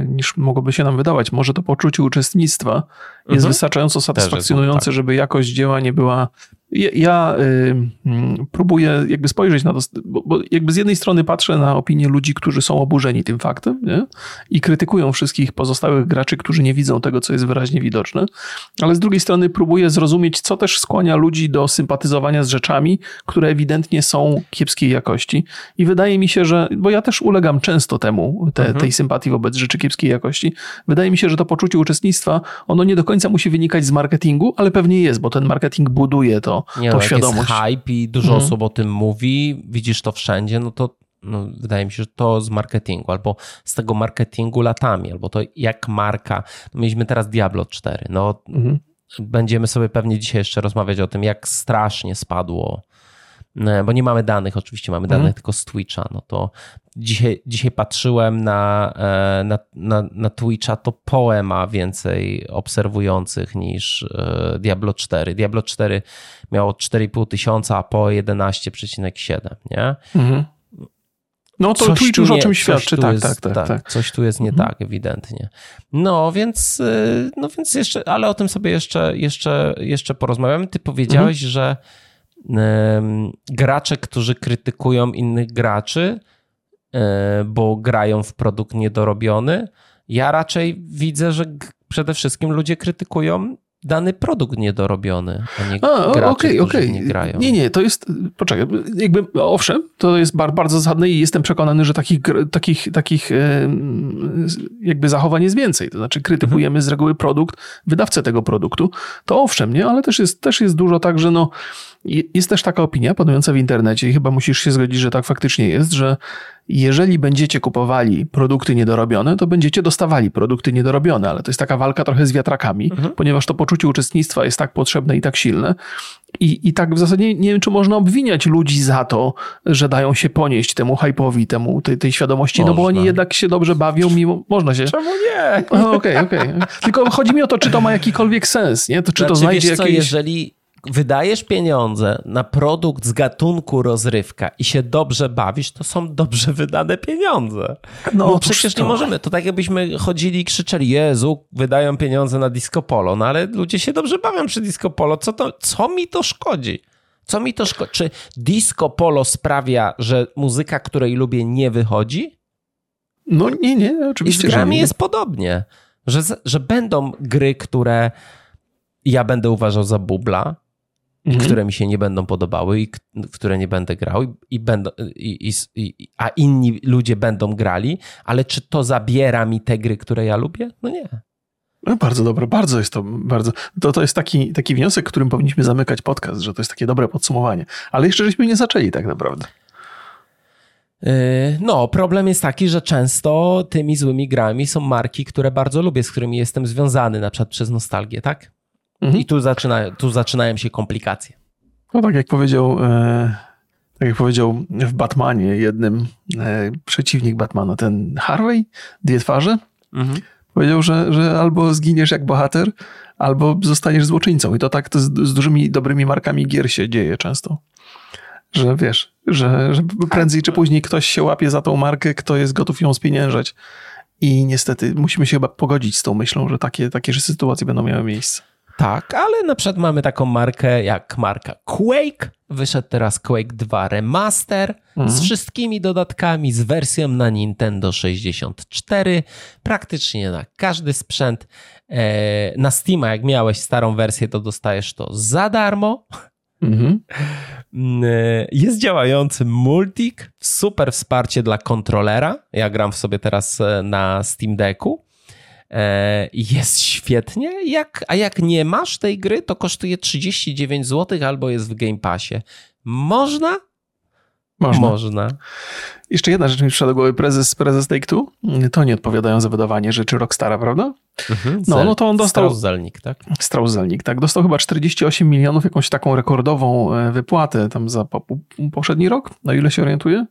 y, niż mogłoby się nam wydawać. Może to poczucie uczestnictwa jest Mhm. wystarczająco satysfakcjonujące, tak. żeby jakość dzieła nie była. Ja, ja y, mm, próbuję jakby spojrzeć na to, bo, bo jakby z jednej strony patrzę na opinie ludzi, którzy są oburzeni tym faktem nie? i krytykują wszystkich pozostałych graczy, którzy nie widzą tego, co jest wyraźnie widoczne, ale z drugiej strony próbuję zrozumieć, co też skłania ludzi do sympatyzowania z rzeczami, które ewidentnie są kiepskiej jakości. I wydaje mi się, że, bo ja też ulegam często temu, te, Mhm. tej sympatii wobec rzeczy kiepskiej jakości, wydaje mi się, że to poczucie uczestnictwa, ono nie do końca musi wynikać z marketingu, ale pewnie jest, bo ten marketing buduje to, Nie, tą no, świadomość. jest hype i dużo Mhm. osób o tym mówi, widzisz to wszędzie, no to no, wydaje mi się, że to z marketingu, albo z tego marketingu latami, albo to jak marka. No, mieliśmy teraz Diablo 4. No, Mhm. będziemy sobie pewnie dzisiaj jeszcze rozmawiać o tym, jak strasznie spadło. E, Bo nie mamy danych, oczywiście mamy danych Mhm. tylko z Twitcha. No to dzisiaj, dzisiaj patrzyłem na, e, na, na, na Twitcha, to Poe ma więcej obserwujących niż e, Diablo 4. Diablo 4 miało 4,5 tysiąca, a Poe 11,7, nie? Mhm. No to Coś Twitch już o nie- czym coś świadczy, tak, jest, tak, tak, tak. Coś tu jest nie Mhm. tak, ewidentnie. No więc, no więc jeszcze, ale o tym sobie jeszcze, jeszcze, jeszcze porozmawiamy. Ty powiedziałeś, Mhm. że gracze, którzy krytykują innych graczy, e, bo grają w produkt niedorobiony, ja raczej widzę, że przede wszystkim ludzie krytykują dany produkt niedorobiony, a nie A, o- graczy, okej, którzy okej. w nie grają. Nie, nie, to jest, poczekaj, jakby owszem, to jest bar, bardzo zasadne i jestem przekonany, że takich, takich, takich jakby zachowań jest więcej. To znaczy krytykujemy z reguły produkt, wydawcę tego produktu, to owszem, nie, ale też jest, też jest dużo tak, że no, jest też taka opinia panująca w internecie i chyba musisz się zgodzić, że tak faktycznie jest, że jeżeli będziecie kupowali produkty niedorobione, to będziecie dostawali produkty niedorobione, ale to jest taka walka trochę z wiatrakami, Mhm. ponieważ to poczucie uczestnictwa jest tak potrzebne i tak silne. I, I tak w zasadzie nie wiem, czy można obwiniać ludzi za to, że dają się ponieść temu hype'owi, temu, tej, tej świadomości, no bo Można. oni jednak się dobrze bawią, mimo, można się... Czemu nie? Okej, okej. Tylko chodzi mi o to, czy to ma jakikolwiek sens, nie? To, czy to Znaczy, znajdzie wiesz co, jakieś... jeżeli wydajesz pieniądze na produkt z gatunku rozrywka i się dobrze bawisz, to są dobrze wydane pieniądze. No, otóż przecież to. nie możemy. To tak jakbyśmy chodzili i krzyczeli, Jezu, wydają pieniądze na disco polo, no ale ludzie się dobrze bawią przy disco polo. Co, to, co mi to szkodzi? Co mi to szkodzi? Czy disco polo sprawia, że muzyka, której lubię, nie wychodzi? No nie, nie, I z oczywiście, grami nie. jest podobnie. Że, że będą gry, które ja będę uważał za bubla, Mhm. które mi się nie będą podobały i które nie będę grał i, i będą, i, i, i, a inni ludzie będą grali, ale czy to zabiera mi te gry, które ja lubię? No nie. No, bardzo dobre, bardzo jest to, bardzo. To, to jest taki, taki wniosek, którym powinniśmy zamykać podcast, że to jest takie dobre podsumowanie. Ale jeszcze żeśmy nie zaczęli tak naprawdę. Yy, No, problem jest taki, że często tymi złymi grami są marki, które bardzo lubię, z którymi jestem związany, na przykład przez nostalgię, tak? Mhm. I tu, zaczyna, tu zaczynają się komplikacje. No tak jak powiedział, e, tak jak powiedział w Batmanie jednym e, przeciwnik Batmana, ten Harvey, dwie twarze, Mhm. powiedział, że, że albo zginiesz jak bohater, albo zostaniesz złoczyńcą. I to tak to z, z dużymi, dobrymi markami gier się dzieje często. Że wiesz, że, że prędzej czy później ktoś się łapie za tą markę, kto jest gotów ją spieniężać. I niestety musimy się chyba pogodzić z tą myślą, że takie, takie sytuacje będą miały miejsce. Tak, ale na przykład mamy taką markę jak marka Quake. Wyszedł teraz Quake 2 Remaster mhm. z wszystkimi dodatkami, z wersją na Nintendo 64, praktycznie na każdy sprzęt. E, na Steama, jak miałeś starą wersję, to dostajesz to za darmo. Mhm. Mm, e, jest działający multik, super wsparcie dla kontrolera. Ja gram w sobie teraz e, na Steam Decku. E, jest świetnie, jak, a jak nie masz tej gry, to kosztuje 39 zł albo jest w Game Passie. Można? Można. Można. Jeszcze jedna rzecz mi przyszła do głowy. Prezes, prezes Take-Two, to nie odpowiadają za wydawanie rzeczy Rockstara, prawda? Mhm, no, no to on dostał... Strauss-Zelnick, tak? Strauss-Zelnick, tak. Dostał chyba 48 milionów, jakąś taką rekordową e, wypłatę tam za poprzedni rok, na ile się orientuję.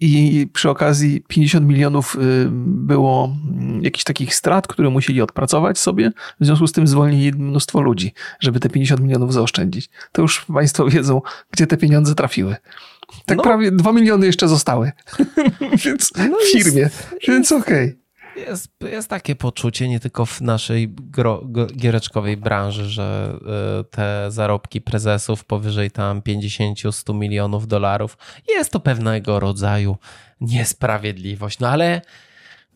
I przy okazji 50 milionów y, było jakichś takich strat, które musieli odpracować sobie. W związku z tym zwolnili mnóstwo ludzi, żeby te 50 milionów zaoszczędzić. To już Państwo wiedzą, gdzie te pieniądze trafiły. Tak no. prawie 2 miliony jeszcze zostały. *laughs* Więc no w firmie. Jest, Więc okej. Okay. Jest, jest takie poczucie nie tylko w naszej gro, giereczkowej branży, że y, te zarobki prezesów powyżej tam 50-100 milionów dolarów jest to pewnego rodzaju niesprawiedliwość. No ale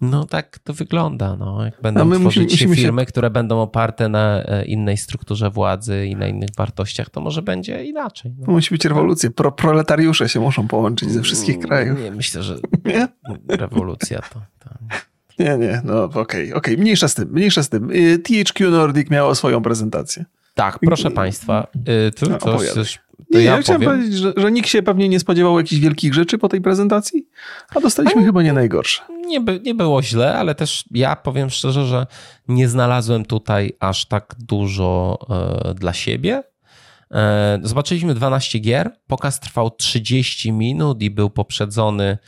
no tak to wygląda. No. Jak będą no tworzyć musimy, się musimy firmy, się... które będą oparte na e, innej strukturze władzy i na innych wartościach, to może będzie inaczej. No. Musi być rewolucja. Pro, proletariusze się muszą połączyć ze wszystkich krajów. Nie, myślę, że *laughs* nie? rewolucja to... to... Nie, nie, no okej, okay, okej, okay. mniejsza z tym, mniejsza z tym. Y, THQ Nordic miało swoją prezentację. Tak, proszę państwa, y, tu no, to nie, ja, ja chciałem powiedzieć, że, że, nikt się pewnie nie spodziewał jakichś wielkich rzeczy po tej prezentacji, a dostaliśmy chyba nie najgorsze. Nie, by, nie było źle, ale też ja powiem szczerze, że nie znalazłem tutaj aż tak dużo e, dla siebie. E, zobaczyliśmy 12 gier, pokaz trwał 30 minut i był poprzedzony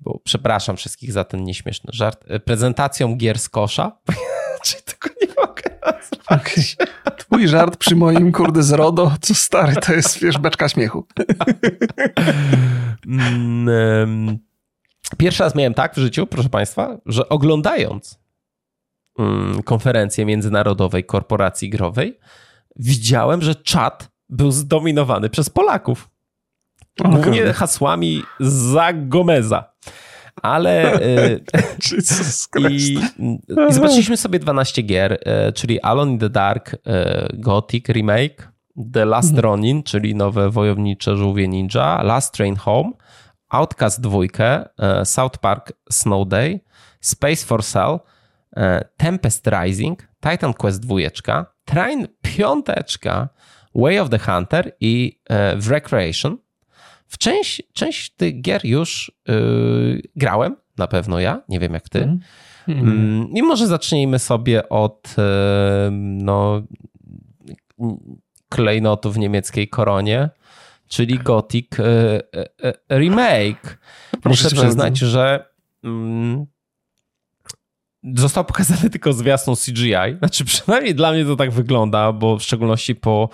bo przepraszam wszystkich za ten nieśmieszny żart, e, prezentacją gier z kosza. *laughs* Czy tego nie mogę nazwać? Okay. Twój żart przy moim kurde z RODO, co stary, to jest wiesz, beczka śmiechu. *laughs* Mm, pierwszy raz miałem tak w życiu, proszę Państwa, że oglądając mm, konferencję międzynarodowej korporacji growej, widziałem, że czat był zdominowany przez Polaków. Głównie okay. hasłami za Gomeza. Ale. *laughs* Y, I, I zobaczyliśmy sobie 12 gier, y, czyli Alone in the Dark, y, Gothic Remake, The Last mhm. Ronin, czyli nowe wojownicze żółwie ninja, Last Train Home, Outcast 2, South Park Snow Day, Space for Cell, Tempest Rising, Titan Quest 2, Train 5, Way of the Hunter i w Recreation. W część, część tych gier już yy, grałem, na pewno ja, nie wiem jak ty. Mm. Mm. I może zacznijmy sobie od yy, no, klejnotu w niemieckiej koronie, czyli Gothic yy, yy, Remake. Muszę przyznać, że mm, został pokazany *laughs* tylko zwiastun CGI. Znaczy, przynajmniej dla mnie to tak wygląda, bo w szczególności po.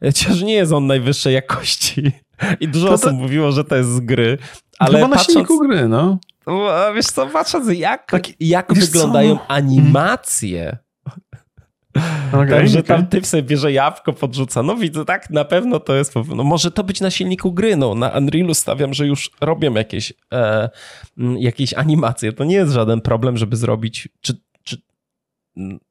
Chociaż nie jest on najwyższej jakości. I dużo to osób to... mówiło, że to jest z gry. Ale Chyba patrząc... na gry, no. Wiesz co, patrząc jak, tak, jak wyglądają co? animacje Okay, Także okay. tam typ sobie bierze jabłko, podrzuca. No widzę, tak, na pewno to jest. No, może to być na silniku gry. No, na Unrealu stawiam, że już robią jakieś, e, jakieś animacje. To nie jest żaden problem, żeby zrobić. Czy, czy,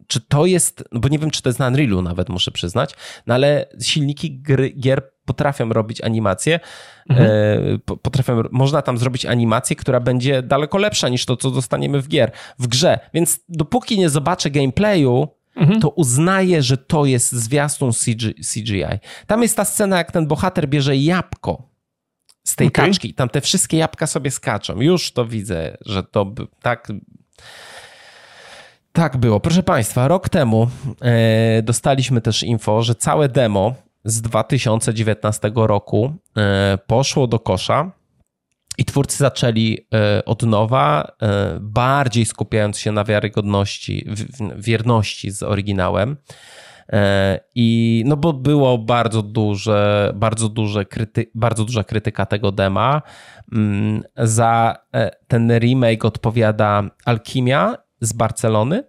czy to jest. No bo nie wiem, czy to jest na Unrealu, nawet muszę przyznać, no ale silniki gry, gier potrafią robić animacje. Mhm. E, potrafią, można tam zrobić animację, która będzie daleko lepsza niż to, co dostaniemy w gier, w grze. Więc dopóki nie zobaczę gameplayu, mhm. to uznaje, że to jest zwiastun CGI. Tam jest ta scena, jak ten bohater bierze jabłko z tej okay. kaczki. Tam te wszystkie jabłka sobie skaczą. Już to widzę, że to tak... Tak było. Proszę Państwa, rok temu e, dostaliśmy też info, że całe demo z 2019 roku e, poszło do kosza i twórcy zaczęli e, od nowa, e, bardziej skupiając się na wiarygodności, wierności z oryginałem. I no bo było bardzo duże, bardzo duże kryty, bardzo duża krytyka tego dema. Mm, za ten remake odpowiada Alchemia z Barcelony.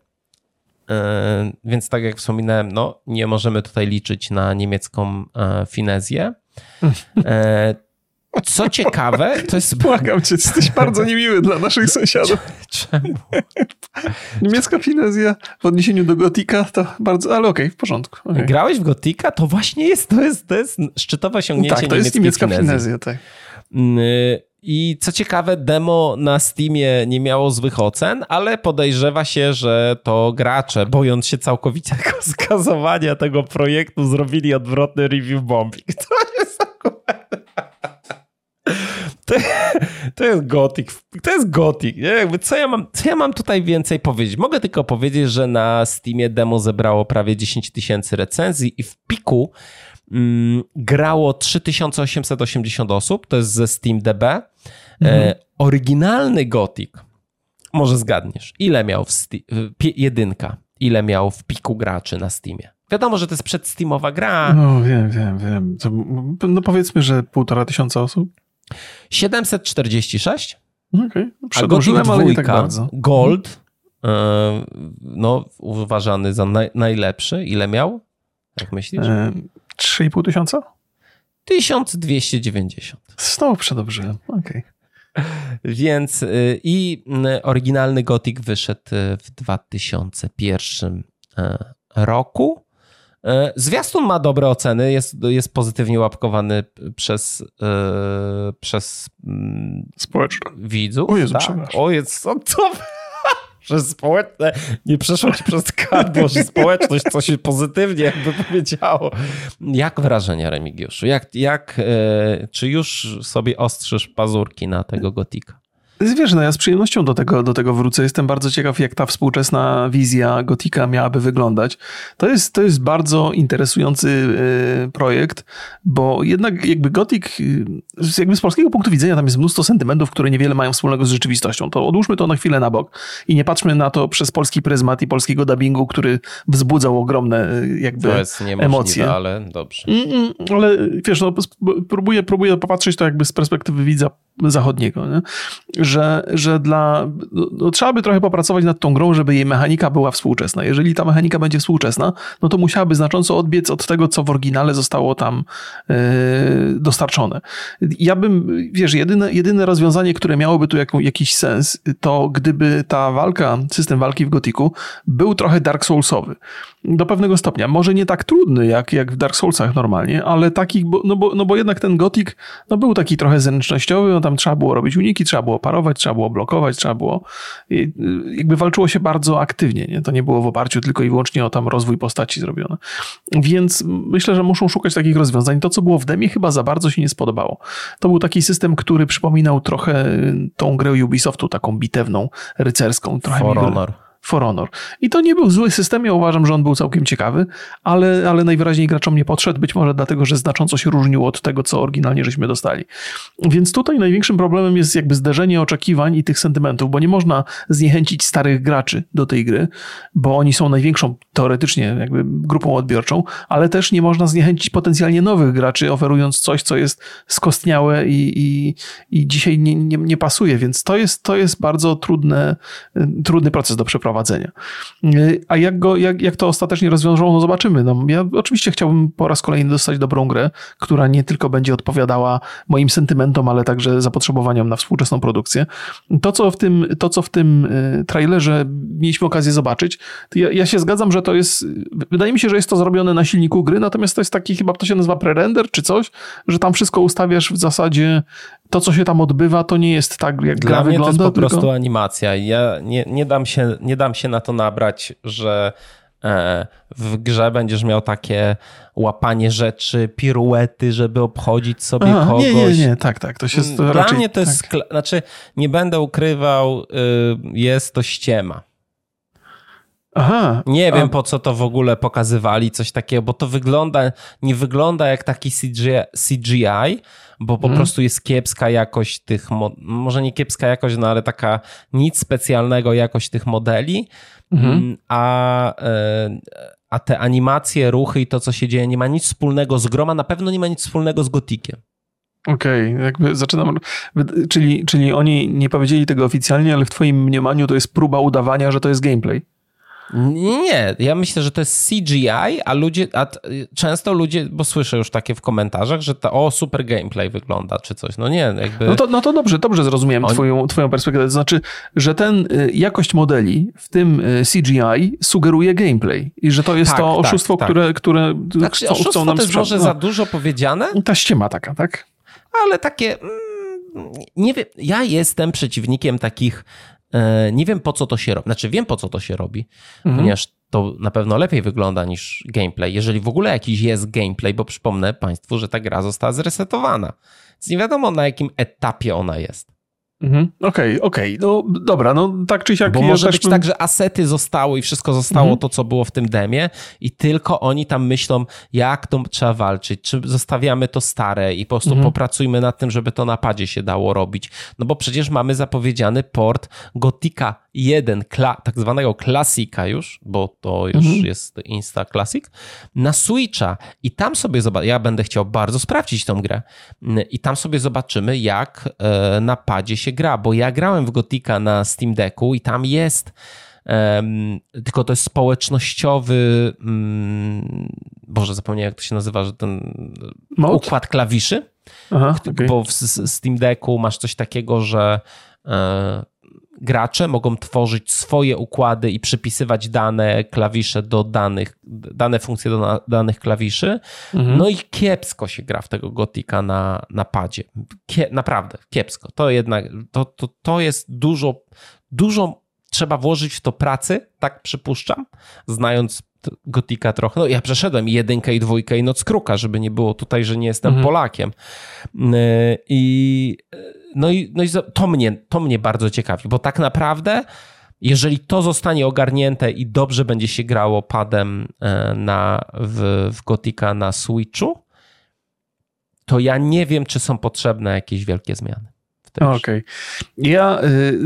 Więc tak jak wspominałem, no, nie możemy tutaj liczyć na niemiecką finezję. Co ciekawe, to jest... Błagam cię, jesteś bardzo niemiły dla naszych *laughs* sąsiadów. Czemu? Niemiecka finezja w odniesieniu do Gotika to bardzo... Ale okej, okay, w porządku. Okay. Grałeś w Gotika? To właśnie jest, to jest, to jest szczytowe osiągnięcie Tak, to jest niemiecka finezja, tak. I co ciekawe, demo na Steamie nie miało złych ocen, ale podejrzewa się, że to gracze, bojąc się całkowitego *laughs* skazowania tego projektu, zrobili odwrotny review bombing. *laughs* To jest to, to jest gotik. To jest gotik. Co, ja mam, co ja mam tutaj więcej powiedzieć? Mogę tylko powiedzieć, że na Steamie demo zebrało prawie 10 tysięcy recenzji i w piku mm, grało 3880 osób. To jest ze SteamDB. E, mhm. E, oryginalny gotik, może zgadniesz, ile miał w Steam, jedynka, ile miał w piku graczy na Steamie? Wiadomo, że to jest przedsteamowa gra. No wiem, wiem, wiem. To, no powiedzmy, że półtora tysiąca osób. 746. Okej, okay. No, przedłużyłem, ale nie tak bardzo. Gold, e, no uważany za naj, najlepszy. Ile miał? Jak myślisz? E, 3,5 tysiąca? 1290. Znowu przedobrzyłem, okej. Okay. Więc y, i oryginalny Gothic wyszedł y, w 2001 e, roku. E, zwiastun ma dobre oceny, jest, jest pozytywnie łapkowany przez, yy, przez mm, społeczność widzów. O Jezu, tak? O jest, co to? Przez społeczne, nie przeszło ci przez kadło, że społeczność coś pozytywnie jakby powiedziało. Jak wrażenia, Remigiuszu? Jak, jak, yy, czy już sobie ostrzysz pazurki na tego gotika? Wiesz, no ja z przyjemnością do tego, do tego wrócę. Jestem bardzo ciekaw, jak ta współczesna wizja Gotika miałaby wyglądać. To jest, to jest bardzo interesujący y, projekt, bo jednak jakby Gotik, y, jakby z polskiego punktu widzenia tam jest mnóstwo sentymentów, które niewiele mają wspólnego z rzeczywistością. To odłóżmy to na chwilę na bok i nie patrzmy na to przez polski pryzmat i polskiego dubbingu, który wzbudzał ogromne y, jakby to jest emocje. ale dobrze. Mm, mm, ale wiesz, no, próbuję, próbuję popatrzeć to jakby z perspektywy widza zachodniego, nie? Że, że dla, no, trzeba by trochę popracować nad tą grą, żeby jej mechanika była współczesna. Jeżeli ta mechanika będzie współczesna, no to musiałaby znacząco odbiec od tego, co w oryginale zostało tam yy, dostarczone. Ja bym, wiesz, jedyne, jedyne rozwiązanie, które miałoby tu jaką, jakiś sens, to gdyby ta walka, system walki w Gotiku był trochę Dark Soulsowy. Do pewnego stopnia. Może nie tak trudny, jak, jak w Dark Soulsach normalnie, ale taki, bo, no, bo, no bo jednak ten Gotik no był taki trochę zręcznościowy, no tam trzeba było robić uniki, trzeba było parować, trzeba było blokować, trzeba było, jakby walczyło się bardzo aktywnie, nie? To nie było w oparciu tylko i wyłącznie o tam rozwój postaci zrobione. Więc myślę, że muszą szukać takich rozwiązań. To, co było w demie, chyba za bardzo się nie spodobało. To był taki system, który przypominał trochę tą grę Ubisoftu, taką bitewną, rycerską. Trochę For Honor. For Honor. I to nie był zły system, ja uważam, że on był całkiem ciekawy, ale, ale najwyraźniej graczom nie podszedł, być może dlatego, że znacząco się różnił od tego, co oryginalnie żeśmy dostali. Więc tutaj największym problemem jest jakby zderzenie oczekiwań i tych sentymentów, bo nie można zniechęcić starych graczy do tej gry, bo oni są największą teoretycznie jakby grupą odbiorczą, ale też nie można zniechęcić potencjalnie nowych graczy, oferując coś, co jest skostniałe i, i, i dzisiaj nie, nie, nie pasuje, więc to jest, to jest bardzo trudne, trudny proces do przeprowadzenia prowadzenia. A jak, go, jak, jak to ostatecznie rozwiążą, no zobaczymy. No, ja oczywiście chciałbym po raz kolejny dostać dobrą grę, która nie tylko będzie odpowiadała moim sentymentom, ale także zapotrzebowaniom na współczesną produkcję. To, co w tym, to, co w tym y, trailerze mieliśmy okazję zobaczyć, ja, ja się zgadzam, że to jest, wydaje mi się, że jest to zrobione na silniku gry, natomiast to jest taki chyba, to się nazywa pre-render czy coś, że tam wszystko ustawiasz w zasadzie to, co się tam odbywa, to nie jest tak, jak Dla gra mnie wygląda. to jest po tylko... prostu animacja. Ja nie, nie, dam się, nie dam się na to nabrać, że e, w grze będziesz miał takie łapanie rzeczy, piruety, żeby obchodzić sobie Aha, kogoś. Nie, nie, nie, tak, tak. To się Dla raczej, mnie to jest, tak. znaczy nie będę ukrywał, y, jest to ściema. Aha. Nie wiem, po co to w ogóle pokazywali, coś takiego, bo to wygląda, nie wygląda jak taki CGI, bo po hmm. prostu jest kiepska jakość tych, może nie kiepska jakość, no ale taka nic specjalnego jakość tych modeli, hmm. a, e, a te animacje, ruchy i to, co się dzieje, nie ma nic wspólnego z groma, na pewno nie ma nic wspólnego z gotikiem. Okej, okay, jakby zaczynam. Czyli, czyli oni nie powiedzieli tego oficjalnie, ale w Twoim mniemaniu to jest próba udawania, że to jest gameplay. Nie, ja myślę, że to jest CGI, a ludzie, a często ludzie, bo słyszę już takie w komentarzach, że to o, super gameplay wygląda, czy coś. No nie, jakby... No to, no to dobrze, dobrze zrozumiałem Oni... twoją, twoją perspektywę. To znaczy, że ten y, jakość modeli, w tym y, CGI, sugeruje gameplay i że to jest tak, to tak, oszustwo, tak, które, które znaczy, chcą, chcą nam to jest może no. za dużo powiedziane? Ta ściema taka, tak? Ale takie... Mm, nie wiem, ja jestem przeciwnikiem takich nie wiem po co to się robi. Znaczy wiem po co to się robi, mhm. ponieważ to na pewno lepiej wygląda niż gameplay. Jeżeli w ogóle jakiś jest gameplay, bo przypomnę Państwu, że ta gra została zresetowana. Więc nie wiadomo na jakim etapie ona jest. Mhm. Okej, okay, okej, okay. no dobra, no tak czy siak. Bo może być tak, że asety zostały i wszystko zostało mhm. to, co było w tym demie i tylko oni tam myślą, jak to trzeba walczyć, czy zostawiamy to stare i po prostu mhm. popracujmy nad tym, żeby to na padzie się dało robić. No bo przecież mamy zapowiedziany port Gotika 1, tak zwanego klasika już, bo to już jest Insta Classic, na Switcha i tam sobie zobacz, ja będę chciał bardzo sprawdzić tą grę i tam sobie zobaczymy, jak e, na padzie się gra, bo ja grałem w Gotika na Steam Decku i tam jest Um, tylko to jest społecznościowy. Um, Boże, zapomniałem, jak to się nazywa, że ten Mode? układ klawiszy. Aha, okay. Bo w Steam Decku masz coś takiego, że e, gracze mogą tworzyć swoje układy i przypisywać dane klawisze do danych, dane funkcje do danych klawiszy. Mhm. No i kiepsko się gra w tego gotika na, na padzie. Kie, naprawdę, kiepsko. To jednak, to, to, to jest dużo, dużo trzeba włożyć w to pracy, tak przypuszczam, znając Gotika trochę. No ja przeszedłem jedynkę i dwójkę i Noc Kruka, żeby nie było tutaj, że nie jestem mhm. Polakiem. Y, I no i, no i to, mnie, to mnie bardzo ciekawi, bo tak naprawdę jeżeli to zostanie ogarnięte i dobrze będzie się grało padem e, na, w, w Gotika na Switchu, to ja nie wiem, czy są potrzebne jakieś wielkie zmiany. Okej. Okay. Ja y,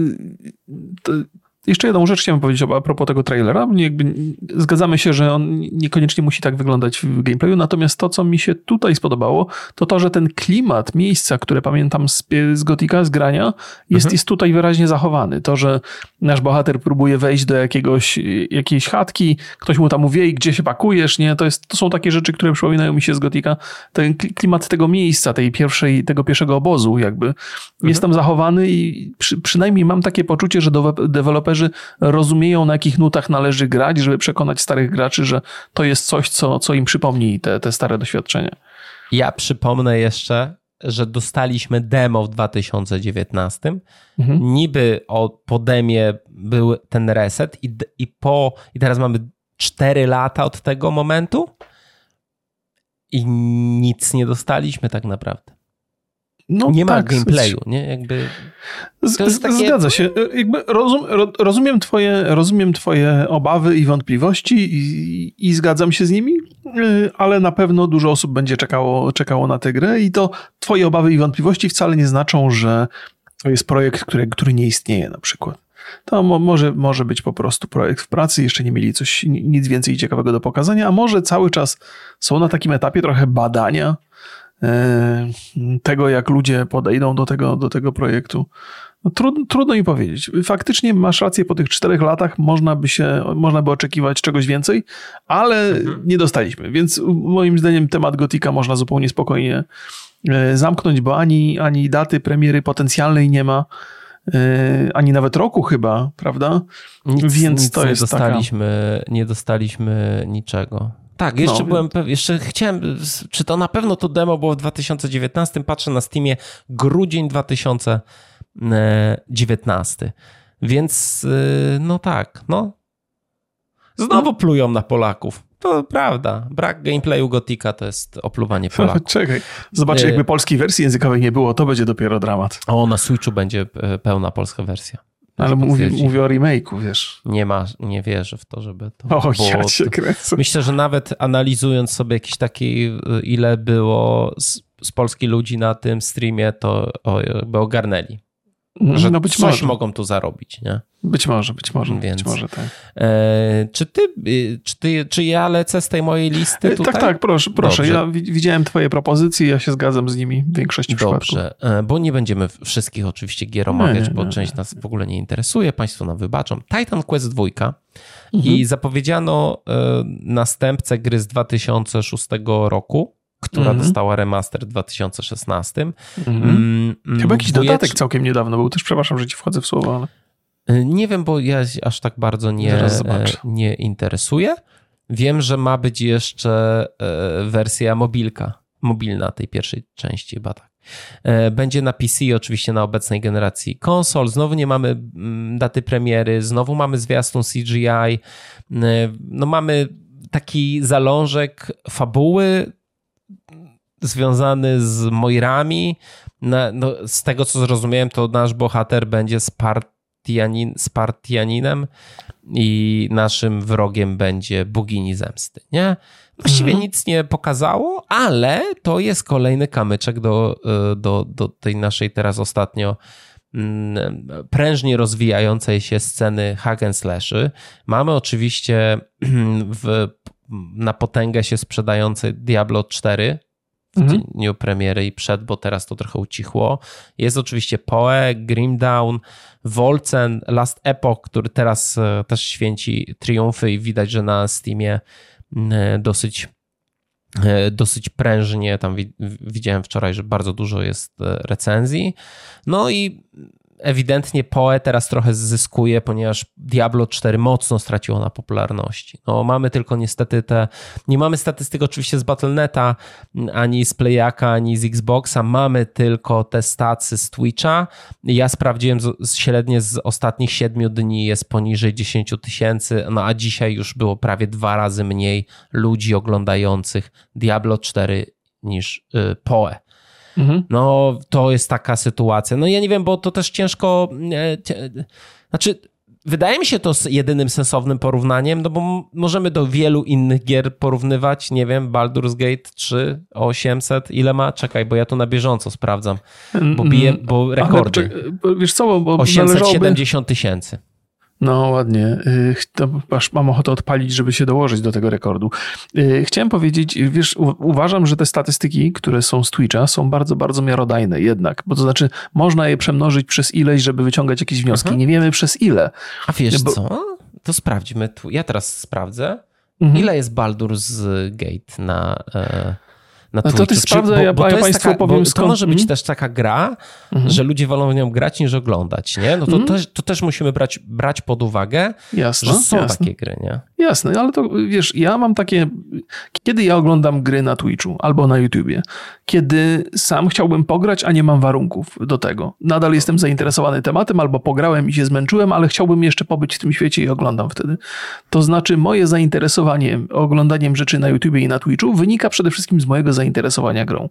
jeszcze jedną rzecz chciałem powiedzieć a propos tego trailera. Jakby zgadzamy się, że on niekoniecznie musi tak wyglądać w gameplayu, natomiast to, co mi się tutaj spodobało, to to, że ten klimat miejsca, które pamiętam z, z Gotika, z grania, jest, mhm. jest tutaj wyraźnie zachowany. To, że nasz bohater próbuje wejść do jakiegoś, jakiejś chatki, ktoś mu tam mówi, gdzie się pakujesz, nie? To, jest, to są takie rzeczy, które przypominają mi się z Gotika. Ten klimat tego miejsca, tej pierwszej, tego pierwszego obozu jakby, mhm. jest tam zachowany i przy, przynajmniej mam takie poczucie, że deweloper deweloperzy rozumieją, na jakich nutach należy grać, żeby przekonać starych graczy, że to jest coś, co, co im przypomni te, te stare doświadczenia. Ja przypomnę jeszcze, że dostaliśmy demo w 2019. Mhm. Niby o, po demie był ten reset i, i, po, i teraz mamy 4 lata od tego momentu i nic nie dostaliśmy tak naprawdę. No, nie tak, ma gameplayu, nie? Jakby takie... Zgadza się. Jakby rozum, rozumiem, twoje, rozumiem twoje obawy i wątpliwości i, i, zgadzam się z nimi, y, ale na pewno dużo osób będzie czekało, czekało na tę grę i to twoje obawy i wątpliwości wcale nie znaczą, że to jest projekt, który, który nie istnieje na przykład. To mo, może, może być po prostu projekt w pracy, jeszcze nie mieli coś, nic więcej ciekawego do pokazania, a może cały czas są na takim etapie trochę badania, E, tego, jak ludzie podejdą do tego, do tego projektu. No, trudno, trudno mi powiedzieć. Faktycznie masz rację, po tych czterech latach można by się, można by oczekiwać czegoś więcej, ale mhm. nie dostaliśmy. Więc moim zdaniem temat Gotika można zupełnie spokojnie e, zamknąć, bo ani, ani daty premiery potencjalnej nie ma, e, ani nawet roku chyba, prawda? Nic, Więc nic to jest nie dostaliśmy, taka... nie dostaliśmy niczego. Tak, jeszcze no, byłem pewien, jeszcze chciałem, czy to na pewno to demo było w 2019, patrzę na Steamie, grudzień 2019. Więc y, no tak, no. Znowu no. plują na Polaków. To prawda. Brak gameplayu Gotika to jest opluwanie *laughs* Polaków. Czekaj. Zobaczcie, y, jakby polskiej wersji językowej nie było, to będzie dopiero dramat. O, na Switchu będzie pełna polska wersja. Ale mówię, mówię o remake'u, wiesz. Nie ma, nie wierzę w to, żeby to O, ja cię kręcę. Myślę, że nawet analizując sobie jakiś taki, ile było z, z Polski ludzi na tym streamie, to o, by ogarnęli. Mm, że no być coś może. mogą tu zarobić, nie? Być może, być może, Więc, być może tak. E, czy, ty, y, czy ty, czy ja lecę z tej mojej listy e, tutaj? Tak, tak, proszę, proszę. Dobrze. Ja widziałem twoje propozycje, ja się zgadzam z nimi w większości Dobrze, przypadków. E, bo nie będziemy wszystkich oczywiście gier omawiać, bo część nas w ogóle nie interesuje, państwo nam wybaczą. Titan Quest 2 mhm. i zapowiedziano e, następcę gry z 2006 roku, która mm -hmm. dostała remaster w 2016. Mm -hmm. mm, Chyba jakiś dodatek całkiem niedawno był, też przepraszam, że ci wchodzę w słowo, ale... E, nie wiem, bo ja aż tak bardzo nie, e, nie interesuję. Wiem, że ma być jeszcze e, wersja mobilka, mobilna tej pierwszej części, chyba tak. Będzie na PC, oczywiście na obecnej generacji konsol. Znowu nie mamy mm, daty premiery, znowu mamy zwiastun CGI. No mamy taki zalążek fabuły, związany z Moirami. No, z tego co zrozumiałem, to nasz bohater będzie Spartianin, Spartianinem i naszym wrogiem będzie bogini zemsty, nie? Właściwie mhm. nic nie pokazało, ale to jest kolejny kamyczek do, do, do tej naszej teraz ostatnio mm, prężnie rozwijającej się sceny hack and slashy. Mamy oczywiście *clears throat* w na potęgę się sprzedający Diablo 4 w mhm. dniu premiery i przed, bo teraz to trochę ucichło. Jest oczywiście Poe, Grimdown, Volcen, Last Epoch, który teraz e, też święci triumfy i widać, że na Steamie e, dosyć e, dosyć prężnie, tam widziałem wczoraj, że bardzo dużo jest recenzji. No i ewidentnie Poe teraz trochę zyskuje, ponieważ Diablo 4 mocno straciło na popularności. No, mamy tylko niestety te, nie mamy statystyk oczywiście z Battle.neta, ani z Playaka, ani z Xboxa, mamy tylko te stacje z Twitcha. Ja sprawdziłem z, średnie z ostatnich 7 dni jest poniżej 10 tysięcy, no a dzisiaj już było prawie dwa razy mniej ludzi oglądających Diablo 4 niż y, Poe. Mhm. No, to jest taka sytuacja. No ja nie wiem, bo to też ciężko. E, znaczy, wydaje mi się to jedynym sensownym porównaniem, no bo możemy do wielu innych gier porównywać. Nie wiem, Baldur's Gate 3, 800, ile ma? Czekaj, bo ja to na bieżąco sprawdzam, bo bije, bo rekordy. Ale, wiesz co, bo 870 tysięcy. No ładnie. Y, to aż mam ochotę odpalić, żeby się dołożyć do tego rekordu. Y, chciałem powiedzieć, wiesz, uważam, że te statystyki, które są z Twitcha, są bardzo, bardzo miarodajne jednak, bo to znaczy można je przemnożyć przez ileś, żeby wyciągać jakieś wnioski. Mhm. Nie wiemy przez ile. A wiesz bo... co? To sprawdźmy. Ja teraz sprawdzę. Mhm. Ile jest Baldur's Gate na... E na no to ty sprawdzę, bo, ja, bo ja Państwu taka, powiem skąd. To może być mhm. też taka gra, mhm. że ludzie wolą w nią grać niż oglądać, nie? No to, mhm. też, to też musimy brać, brać pod uwagę, jasne, że są jasne. takie gry, nie? Jasne, ale to wiesz, ja mam takie, kiedy ja oglądam gry na Twitchu albo na YouTubie, kiedy sam chciałbym pograć, a nie mam warunków do tego. Nadal jestem zainteresowany tematem, albo pograłem i się zmęczyłem, ale chciałbym jeszcze pobyć w tym świecie i oglądam wtedy. To znaczy moje zainteresowanie oglądaniem rzeczy na YouTubie i na Twitchu wynika przede wszystkim z mojego zainteresowania grą.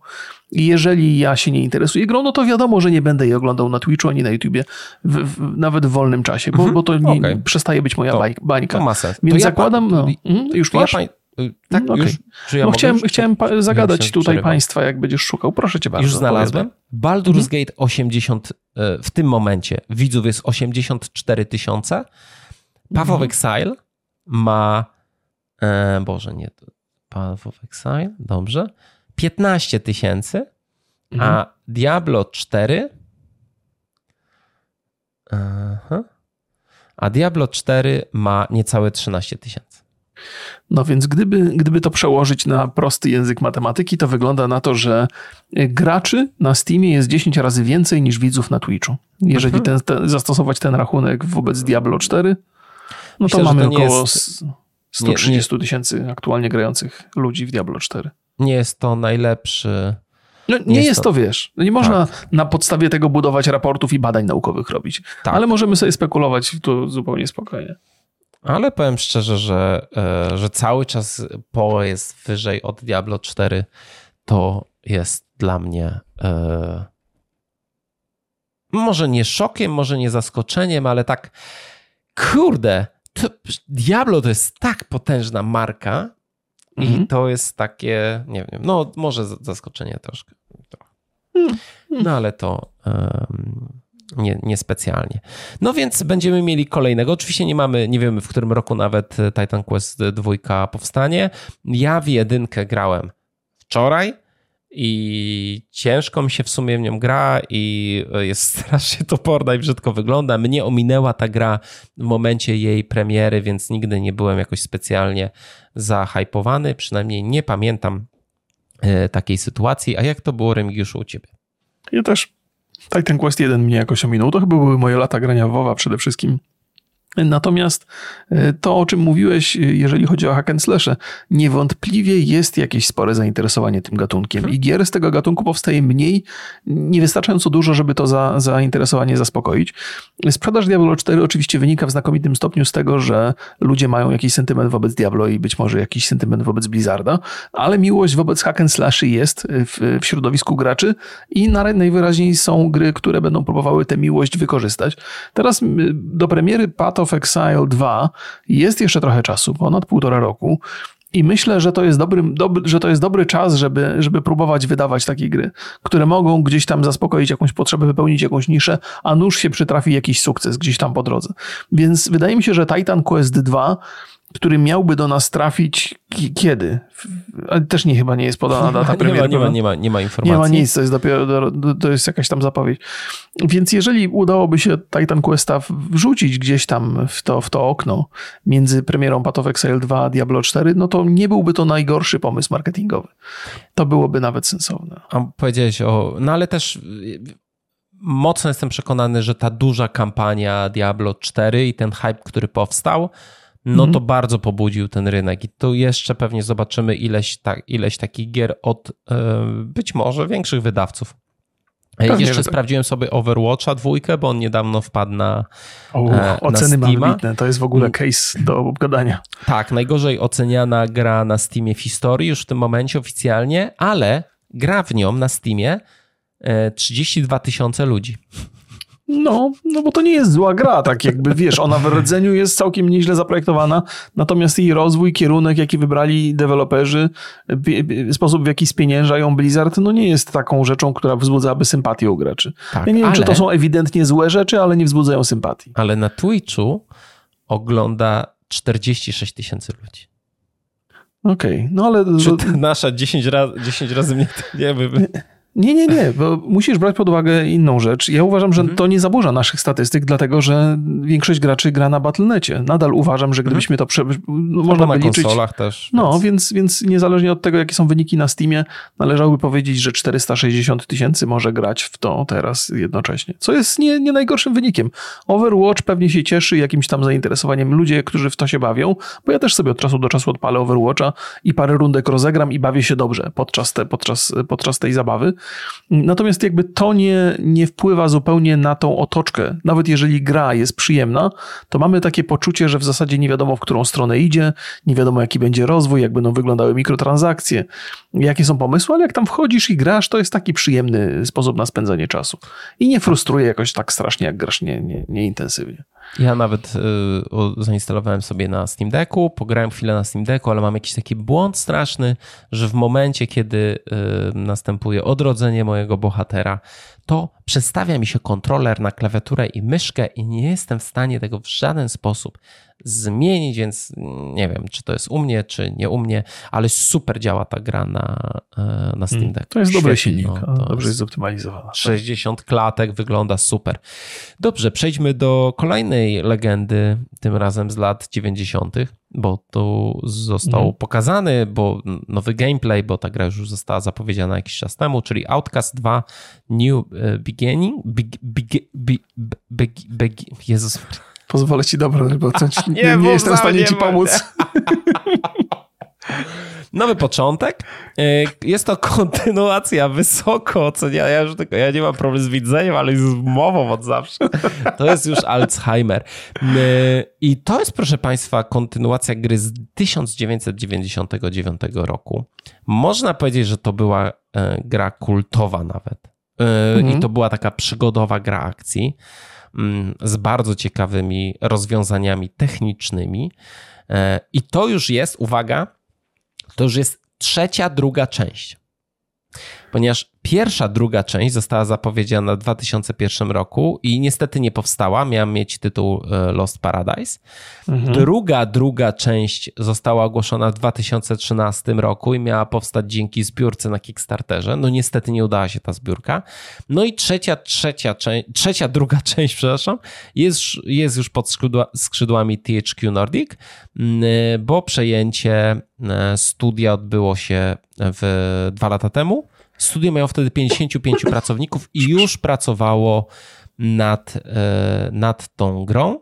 I jeżeli ja się nie interesuję grą, no to wiadomo, że nie będę jej oglądał na Twitchu ani na YouTubie, w, w, nawet w wolnym czasie, bo, mhm. bo to nie, okay. przestaje być moja to, bańka. To ma sens. Więc ja zakładam, no, mhm, już masz? Ja y, tak, okay. już, ja no chciałem, chciałem zagadać tutaj państwa, jak będziesz szukał. Proszę cię bardzo. Już znalazłem. Baldur's mhm. Gate 80, y, w tym momencie widzów jest 84 tysiące. Path of mhm. Exile ma, e, Boże, nie, Path of Exile, dobrze, 15 tysięcy, mhm. a Diablo 4 Aha. A Diablo 4 ma niecałe 13 tysięcy. No więc gdyby, gdyby to przełożyć na prosty język matematyki, to wygląda na to, że graczy na Steamie jest 10 razy więcej niż widzów na Twitchu. Jeżeli mhm. ten, ten, zastosować ten rachunek wobec Diablo 4, no Myślę, to mamy to około jest... 130 tysięcy aktualnie grających ludzi w Diablo 4. Nie jest to najlepszy no, nie, jest, jest to, wiesz, no nie można tak. na podstawie tego budować raportów i badań naukowych robić. Tak. Ale możemy sobie spekulować tu zupełnie spokojnie. Ale powiem szczerze, że, e, że cały czas Poe jest wyżej od Diablo 4. To jest dla mnie e, może nie szokiem, może nie zaskoczeniem, ale tak kurde, to, Diablo to jest tak potężna marka, Mhm. I to jest takie, nie wiem, no może zaskoczenie troszkę. No ale to, um, nie, niespecjalnie. No więc będziemy mieli kolejnego. Oczywiście nie mamy, nie wiemy w którym roku nawet Titan Quest 2 powstanie. Ja w jedynkę grałem wczoraj i ciężko mi się w sumie w nią gra i jest strasznie toporna i brzydko wygląda. Mnie ominęła ta gra w momencie jej premiery, więc nigdy nie byłem jakoś specjalnie zahypowany, przynajmniej nie pamiętam takiej sytuacji. A jak to było Remigiuszu u ciebie? Ja też Titan Quest 1 mnie jakoś ominął. To chyba były moje lata grania w WoWa przede wszystkim. Natomiast e, to, o czym mówiłeś, e, jeżeli chodzi o hack and slashe, niewątpliwie jest jakieś spore zainteresowanie tym gatunkiem i gier z tego gatunku powstaje mniej, niewystarczająco dużo, żeby to za, zainteresowanie zaspokoić. Sprzedaż Diablo 4 oczywiście wynika w znakomitym stopniu z tego, że ludzie mają jakiś sentyment wobec Diablo i być może jakiś sentyment wobec Blizzarda, ale miłość wobec hack and slashy jest w, w środowisku graczy i najwyraźniej są gry, które będą próbowały tę miłość wykorzystać. Teraz do premiery Path of Exile 2 jest jeszcze trochę czasu, ponad półtora roku. I myślę, że to jest dobry, że to jest dobry czas, żeby, żeby próbować wydawać takie gry, które mogą gdzieś tam zaspokoić jakąś potrzebę, wypełnić jakąś niszę, a nuż się przytrafi jakiś sukces gdzieś tam po drodze. Więc wydaje mi się, że Titan Quest 2 który miałby do nas trafić kiedy? Ale też nie chyba nie jest podana *laughs* data premiery. Nie ma, nie ma, nie ma, nie ma informacji. Nie ma nic, to jest dopiero to jest jakaś tam zapowiedź. Więc jeżeli udałoby się Titan Questa wrzucić gdzieś tam w to, w to okno między premierą Path of Exile 2 a Diablo 4, no to nie byłby to najgorszy pomysł marketingowy. To byłoby nawet sensowne. A powiedziałeś o... No ale też mocno jestem przekonany, że ta duża kampania Diablo 4 i ten hype, który powstał, no to mhm. bardzo pobudził ten rynek i tu jeszcze pewnie zobaczymy ileś, ta, ileś takich gier od e, być może większych wydawców. Pewnie, Jeszcze sprawdziłem sobie Overwatcha dwójkę, bo on niedawno wpadł na, o, na oceny Steama. Ambitne. To jest w ogóle mm. case do obgadania. Tak, najgorzej oceniana gra na Steamie w historii już w tym momencie oficjalnie, ale gra w nią na Steamie 32 e, tysiące ludzi. No, no bo to nie jest zła gra, tak jakby wiesz, ona w rdzeniu jest całkiem nieźle zaprojektowana, natomiast jej rozwój, kierunek, jaki wybrali deweloperzy, sposób w jaki spieniężają Blizzard, no nie jest taką rzeczą, która wzbudzałaby sympatię u graczy. Tak, ja nie wiem, czy to są ewidentnie złe rzeczy, ale nie wzbudzają sympatii. Ale na Twitchu ogląda 46 tysięcy ludzi. Okej, okay, no ale... Czy nasza 10 razy, 10 razy mniej, nie wiem. Nie, nie, nie, bo musisz brać pod uwagę inną rzecz. Ja uważam, że mhm. to nie zaburza naszych statystyk, dlatego że większość graczy gra na Battle.necie. Nadal uważam, że gdybyśmy to prze... No, można by liczyć... konsolach też. No, więc... więc, więc niezależnie od tego, jakie są wyniki na Steamie, należałoby powiedzieć, że 460 tysięcy może grać w to teraz jednocześnie. Co jest nie, nie najgorszym wynikiem. Overwatch pewnie się cieszy jakimś tam zainteresowaniem. Ludzie, którzy w to się bawią, bo ja też sobie od czasu do czasu odpalę Overwatcha i parę rundek rozegram i bawię się dobrze podczas, te, podczas, podczas tej zabawy. Natomiast jakby to nie, nie wpływa zupełnie na tą otoczkę. Nawet jeżeli gra jest przyjemna, to mamy takie poczucie, że w zasadzie nie wiadomo, w którą stronę idzie, nie wiadomo, jaki będzie rozwój, jak będą wyglądały mikrotransakcje, jakie są pomysły, ale jak tam wchodzisz i grasz, to jest taki przyjemny sposób na spędzanie czasu. I nie frustruje jakoś tak strasznie, jak grasz nie, nie, nieintensywnie. Ja nawet y, zainstalowałem sobie na Steam Decku, pograłem chwilę na Steam Decku, ale mam jakiś taki błąd straszny, że w momencie, kiedy y, następuje odrodzenie mojego bohatera, to przestawia mi się kontroler na klawiaturę i myszkę i nie jestem w stanie tego w żaden sposób zmienić, więc nie wiem, czy to jest u mnie, czy nie u mnie, ale super działa ta gra na, e, na Steam mm, Deck. To jest dobry silnik, no, dobrze jest zoptymalizowana. 60 klatek, wygląda super. Dobrze, przejdźmy do kolejnej legendy, tym razem z lat 90., bo tu został mm. pokazany, bo nowy gameplay, bo ta gra już została zapowiedziana jakiś czas temu, czyli Outcast 2 New e, Beginning. Big, big, big, big, big, Jezus Pozwolę ci dobrze, bo *laughs* nie, nie, nie jestem w stanie ci pomóc. *laughs* Nowy początek. E, jest to *laughs* kontynuacja wysoko oceniana. Ja już tylko, ja nie mam problemu z widzeniem, ale z mową od zawsze. To jest już Alzheimer. E, I to jest, proszę Państwa, kontynuacja gry z 1999 roku. Można powiedzieć, że to była e, gra kultowa nawet. Mhm. I to była taka przygodowa gra akcji. Mm, z bardzo ciekawymi rozwiązaniami technicznymi. I to już jest, uwaga, to już jest trzecia, druga część. Ponieważ pierwsza, druga część została zapowiedziana w 2001 roku i niestety nie powstała. Miałem mieć tytuł e, Lost Paradise. Mhm. Druga, druga część została ogłoszona w 2013 roku i miała powstać dzięki zbiórce na Kickstarterze. No niestety nie udała się ta zbiórka. No i trzecia, trzecia, trzecia druga *laughs* część, przepraszam, jest, jest już pod skrzydła, skrzydłami THQ Nordic, bo przejęcie e, studia odbyło się w dwa lata temu. Studio miało wtedy 55 pracowników i już pracowało nad, e, nad tą grą.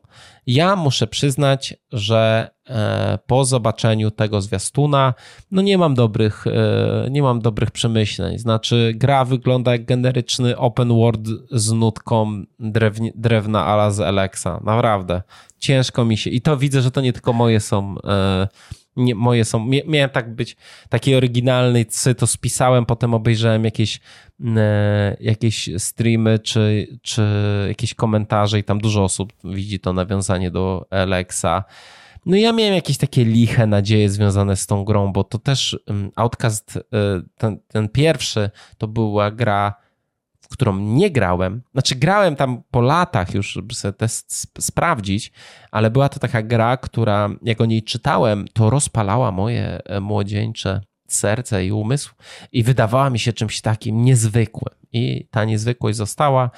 Ja muszę przyznać, że e, po zobaczeniu tego zwiastuna, no nie mam dobrych, e, nie mam dobrych przemyśleń. Znaczy, gra wygląda jak generyczny open world z nutką drewna ala z Alexa. Naprawdę. Ciężko mi się. I to widzę, że to nie tylko moje są nie, moje są, miałem tak być taki oryginalny, to spisałem, potem obejrzałem jakieś, e, jakieś streamy czy, czy jakieś komentarze i tam dużo osób widzi to nawiązanie do Alexa. No ja miałem jakieś takie liche nadzieje związane z tą grą, bo to też mm, Outcast, e, ten, ten pierwszy, to była gra w którą nie grałem, znaczy grałem tam po latach już, żeby sobie test sprawdzić, ale była to taka gra, która jak o niej czytałem, to rozpalała moje e, młodzieńcze serce i umysł i wydawała mi się czymś takim niezwykłym. I ta niezwykłość została.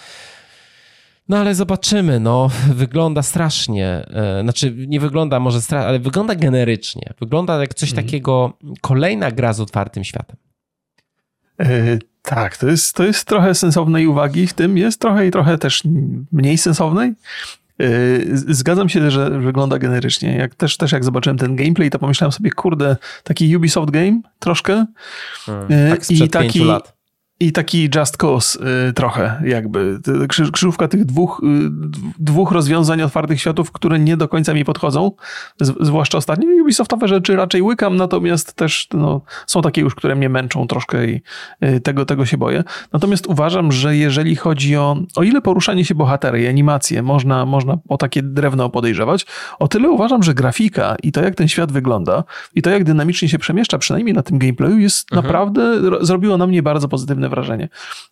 No ale zobaczymy, no wygląda strasznie, e, znaczy nie wygląda może strasznie, ale wygląda generycznie. Wygląda jak coś mhm. takiego, kolejna gra z otwartym światem. E, tak, to jest, to jest trochę sensownej uwagi w tym, jest trochę i trochę też mniej sensownej. E, zgadzam się, że wygląda generycznie. Jak też, też jak zobaczyłem ten gameplay, to pomyślałem sobie, kurde, taki Ubisoft game troszkę. Hmm, tak I taki, lat i taki just cause y, trochę jakby. Krzyżówka tych dwóch, y, dwóch rozwiązań otwartych światów, które nie do końca mi podchodzą, z, zwłaszcza ostatnie. Ubisoftowe rzeczy raczej łykam, natomiast też no, są takie już, które mnie męczą troszkę i y, tego, tego się boję. Natomiast uważam, że jeżeli chodzi o, o ile poruszanie się bohatery i animacje można, można o takie drewno podejrzewać, o tyle uważam, że grafika i to jak ten świat wygląda i to jak dynamicznie się przemieszcza, przynajmniej na tym gameplayu jest mhm. naprawdę, zrobiło na mnie bardzo pozytywne wrażenie.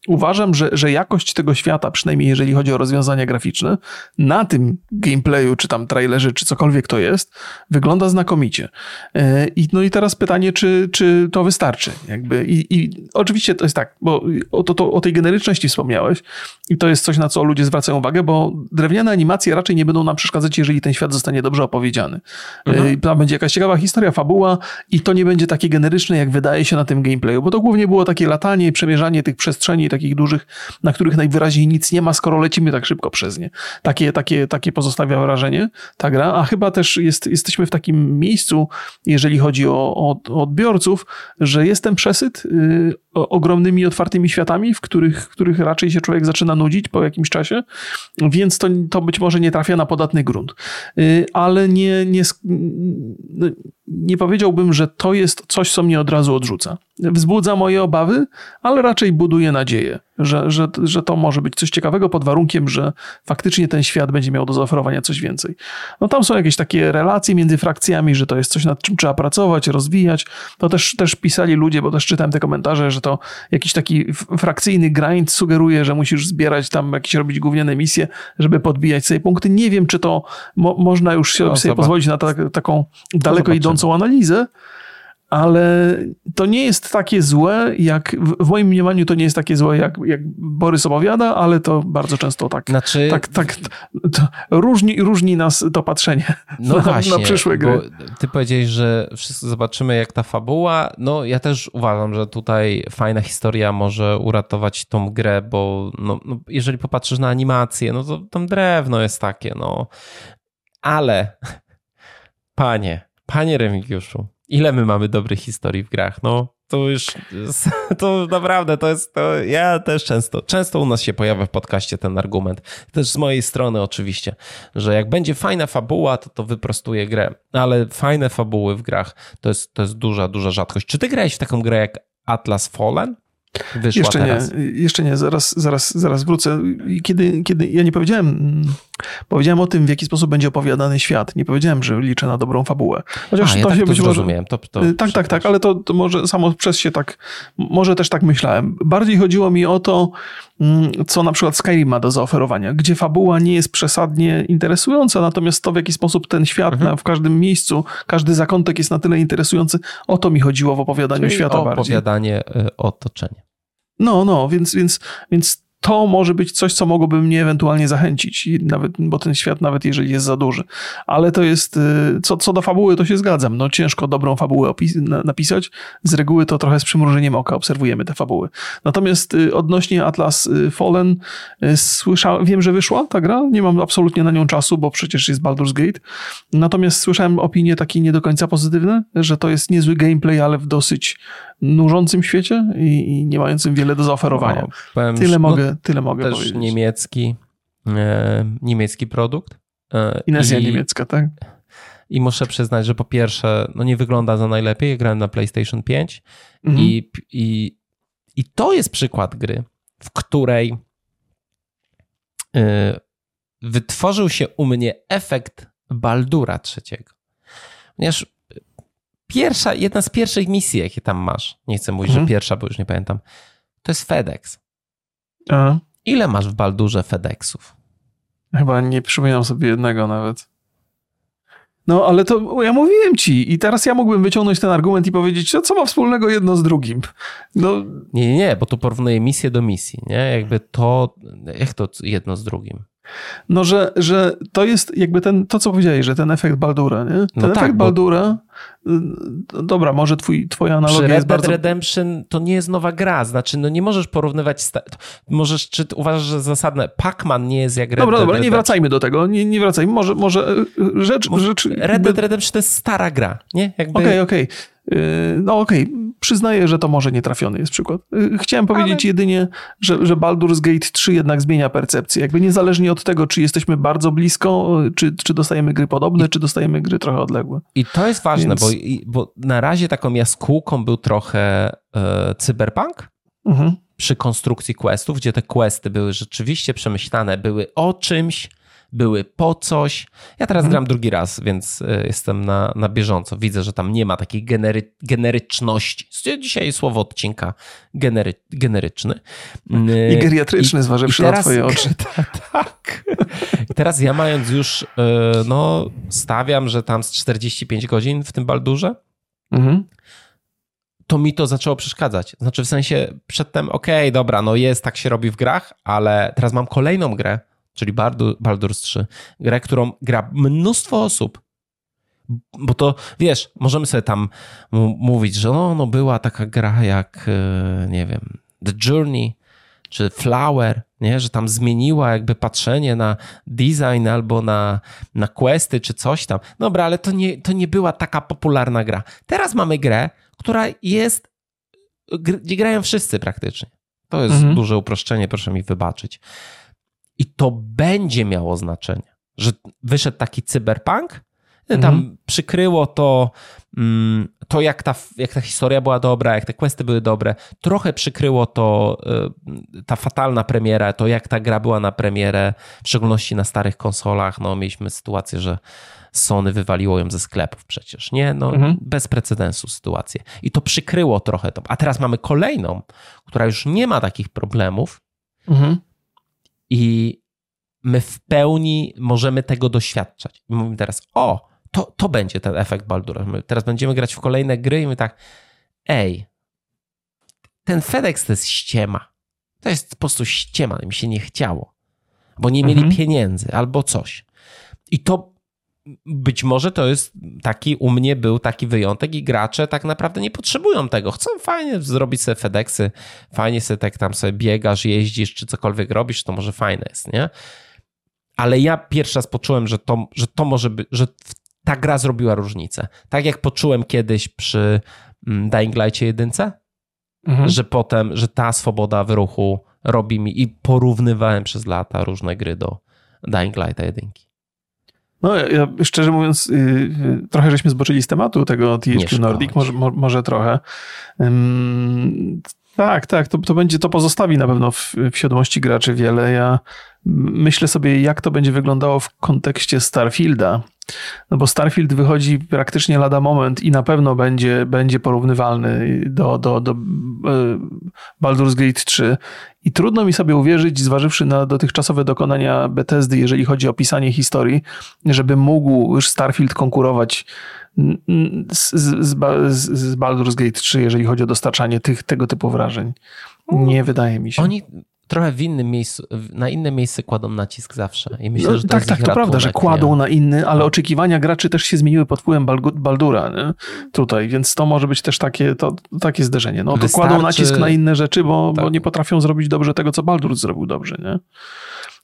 Uważam, że, że jakość tego świata, przynajmniej jeżeli chodzi o rozwiązania graficzne, na tym gameplayu, czy tam trailerze, czy cokolwiek to jest, wygląda znakomicie. E, I, no i teraz pytanie, czy, czy to wystarczy? Jakby i, i oczywiście to jest tak, bo o, to, to, o tej generyczności wspomniałeś i to jest coś, na co ludzie zwracają uwagę, bo drewniane animacje raczej nie będą nam przeszkadzać, jeżeli ten świat zostanie dobrze opowiedziany. E, mhm. Tam będzie jakaś ciekawa historia, fabuła i to nie będzie takie generyczne, jak wydaje się na tym gameplayu, bo to głównie było takie latanie, przemierzanie tych przestrzeni takich dużych, na których najwyraźniej nic nie ma, skoro lecimy tak szybko przez nie. Takie, takie, takie pozostawia wrażenie ta gra, a chyba też jest, jesteśmy w takim miejscu, jeżeli chodzi o, o, o odbiorców, że jestem przesyt y, ogromnymi, otwartymi światami, w których, w których raczej się człowiek zaczyna nudzić po jakimś czasie, więc to, to być może nie trafia na podatny grunt. Y, ale nie, nie, nie powiedziałbym, że to jest coś, co mnie od razu odrzuca. Wzbudza moje obawy, ale raczej buduje nadzieję że, że, że to może być coś ciekawego pod warunkiem, że faktycznie ten świat będzie miał do zaoferowania coś więcej. No tam są jakieś takie relacje między frakcjami, że to jest coś, nad czym trzeba pracować, rozwijać. To też, też pisali ludzie, bo też czytałem te komentarze, że to jakiś taki frakcyjny grind sugeruje, że musisz zbierać tam jakieś robić gówniane misje, żeby podbijać sobie punkty. Nie wiem, czy to mo można już sobie, no, sobie pozwolić na ta, taką daleko idącą analizę, ale to nie jest takie złe, jak w moim mniemaniu to nie jest takie złe, jak, jak Borys opowiada, ale to bardzo często tak. Znaczy... tak, tak różni, różni nas to patrzenie no na, właśnie, na przyszłe gry. ty powiedziałeś, że wszyscy zobaczymy, jak ta fabuła. No, ja też uważam, że tutaj fajna historia może uratować tą grę, bo no, no jeżeli popatrzysz na animację, no to tam drewno jest takie, no. Ale, panie, panie Remigiuszu, ile my mamy dobrych historii w grach? No, to już, to naprawdę, to jest, to ja też często, często u nas się pojawia w podcaście ten argument, też z mojej strony oczywiście, że jak będzie fajna fabuła, to to wyprostuje grę, ale fajne fabuły w grach to jest, to jest duża, duża rzadkość. Czy ty grałeś w taką grę jak Atlas Fallen? Wyszła jeszcze teraz. nie, jeszcze nie, zaraz, zaraz, zaraz wrócę. Kiedy, kiedy ja nie powiedziałem Powiedziałem o tym, w jaki sposób będzie opowiadany świat. Nie powiedziałem, że liczę na dobrą fabułę. Chociaż A, ja to tak się to być może. To, to y, tak, tak, tak, ale to, to, może samo przez się tak, może też tak myślałem. Bardziej chodziło mi o to, mm, co na przykład Skyrim ma do zaoferowania, gdzie fabuła nie jest przesadnie interesująca, natomiast to, w jaki sposób ten świat mhm. na, w każdym miejscu, każdy zakątek jest na tyle interesujący, o to mi chodziło w opowiadaniu Czyli świata bardziej. opowiadanie y, otoczenia. No, no, więc, więc, więc to może być coś, co mogłoby mnie ewentualnie zachęcić, nawet, bo ten świat, nawet jeżeli jest za duży. Ale to jest, y, co, co do fabuły, to się zgadzam. No, ciężko dobrą fabułę napisać. Z reguły to trochę z przymrużeniem oka obserwujemy te fabuły. Natomiast y, odnośnie Atlas y, Fallen, słyszałem, wiem, że wyszła ta gra. Nie mam absolutnie na nią czasu, bo przecież jest Baldur's Gate. Natomiast słyszałem opinie takie nie do końca pozytywne, że to jest niezły gameplay, ale w dosyć nużącym świecie i, i nie mającym wiele do zaoferowania. No, tyle, mogę, no, tyle mogę też powiedzieć. niemiecki, e, niemiecki produkt. E, Inezja niemiecka, tak? I muszę przyznać, że po pierwsze, no nie wygląda za najlepiej. Grałem na PlayStation 5 mhm. i, i, i to jest przykład gry, w której e, wytworzył się u mnie efekt Baldura trzeciego. Ponieważ pierwsza, jedna z pierwszych misji, jakie tam masz, nie chcę mówić, mhm. że pierwsza, bo już nie pamiętam, to jest FedEx. A. Ile masz w Baldurze FedExów? Chyba nie przypominam sobie jednego nawet. No, ale to ja mówiłem ci i teraz ja mógłbym wyciągnąć ten argument i powiedzieć, co ma wspólnego jedno z drugim. No. Nie, nie, nie, bo tu porównuję misję do misji, nie? Jakby to, jak to jedno z drugim? No, że, że to jest jakby ten, to co powiedziałeś, że ten efekt Baldura, nie? Ten no efekt tak, Baldura, dobra, może twój, twoja analogia Red jest Dead bardzo... Redemption to nie jest nowa gra, znaczy no nie możesz porównywać, sta... możesz, czy uważasz, że zasadne, Pac-Man nie jest jak Red Dobra, Dead dobra, nie wracajmy do tego, nie, nie wracajmy, może, może y, rzecz... rzecz Red Dead Redemption to jest stara gra, nie? Okej, okej. Okay, okay. No okej, okay. przyznaję, że to może nietrafiony jest przykład. Y, chciałem powiedzieć Ale... jedynie, że, że Baldur's Gate 3 jednak zmienia percepcję. Jakby niezależnie od tego, czy jesteśmy bardzo blisko, czy, czy dostajemy gry podobne, I... czy dostajemy gry trochę odległe. I to jest ważne, Więc... bo, bo na razie taką jaskółką był trochę e, cyberpunk. Mhm. Przy konstrukcji questów, gdzie te questy były rzeczywiście przemyślane, były o czymś, były po coś. Ja teraz mhm. gram drugi raz, więc e, jestem na, na bieżąco. Widzę, że tam nie ma takiej genery, generyczności. Dzisiaj słowo odcinka genery, generyczny. I geriatryczny, I, zważywszy i teraz, na twoje oczy. *laughs* tak. I teraz ja mając już, e, no stawiam, że tam z 45 godzin w tym Baldurze, mhm to mi to zaczęło przeszkadzać. Znaczy w sensie przedtem, okej, okay, dobra, no jest, tak się robi w grach, ale teraz mam kolejną grę, czyli Baldur's 3. Grę, którą gra mnóstwo osób. Bo to, wiesz, możemy sobie tam mówić, że no, no była taka gra jak, e, nie wiem, The Journey, czy Flower, nie? że tam zmieniła jakby patrzenie na design albo na, na questy, czy coś tam. Dobra, ale to nie, to nie była taka popularna gra. Teraz mamy grę, która jest, gdzie grają wszyscy praktycznie. To jest mhm. duże uproszczenie, proszę mi wybaczyć. I to będzie miało znaczenie, że wyszedł taki cyberpunk, tam mhm. przykryło to, mm, to jak ta, jak ta historia była dobra, jak te questy były dobre. Trochę przykryło to y, ta fatalna premiera, to jak ta gra była na premierę, w szczególności na starych konsolach. No, mieliśmy sytuację, że Sony wywaliło ją ze sklepów przecież, nie? No, mhm. bez precedensu sytuację. I to przykryło trochę to. A teraz mamy kolejną, która już nie ma takich problemów, mhm i my w pełni możemy tego doświadczać. I mówimy teraz, o, to, to będzie ten efekt Baldura. My teraz będziemy grać w kolejne gry i my tak, ej, ten FedEx to jest ściema. To jest po prostu ściema, mi się nie chciało. Bo nie mieli mhm. pieniędzy albo coś. I to być może to jest taki, u mnie był taki wyjątek i gracze tak naprawdę nie potrzebują tego. Chcą fajnie zrobić sobie FedExy, fajnie sobie tak tam sobie biegasz, jeździsz, czy cokolwiek robisz, to może fajne jest, nie? Ale ja pierwszy raz poczułem, że to, że to może być, że ta gra zrobiła różnicę. Tak jak poczułem kiedyś przy mm, Dying Light 1, mhm. że potem, że ta swoboda w ruchu robi mi i porównywałem przez lata różne gry do Dying Light 1. No, ja szczerze mówiąc, yy, trochę żeśmy zboczyli z tematu tego THQ Nordic, może, mo, może trochę. Tak, tak, to, to będzie, to pozostawi na pewno w, w świadomości graczy wiele. Ja myślę sobie, jak to będzie wyglądało w kontekście Starfielda. No bo Starfield wychodzi praktycznie lada moment i na pewno będzie, będzie porównywalny do, do, do e, Baldur's Gate 3. I trudno mi sobie uwierzyć, zważywszy na dotychczasowe dokonania Bethesdy, jeżeli chodzi o pisanie historii, żeby mógł już Starfield konkurować z, z, z Baldur's Gate 3, jeżeli chodzi o dostarczanie tych, tego typu wrażeń. Nie wydaje mi się. Oni trochę w innym miejscu, na inne miejsce kładą nacisk zawsze. I myślę, no, że to tak, tak, to prawda, że kładą nie? na inny, ale oczekiwania graczy też się zmieniły pod wpływem Baldura nie? tutaj, więc to może być też takie, to, takie zderzenie. No, to Wystarczy... kładą nacisk na inne rzeczy, bo, tak. bo nie potrafią zrobić dobrze tego, co Baldur zrobił dobrze, nie?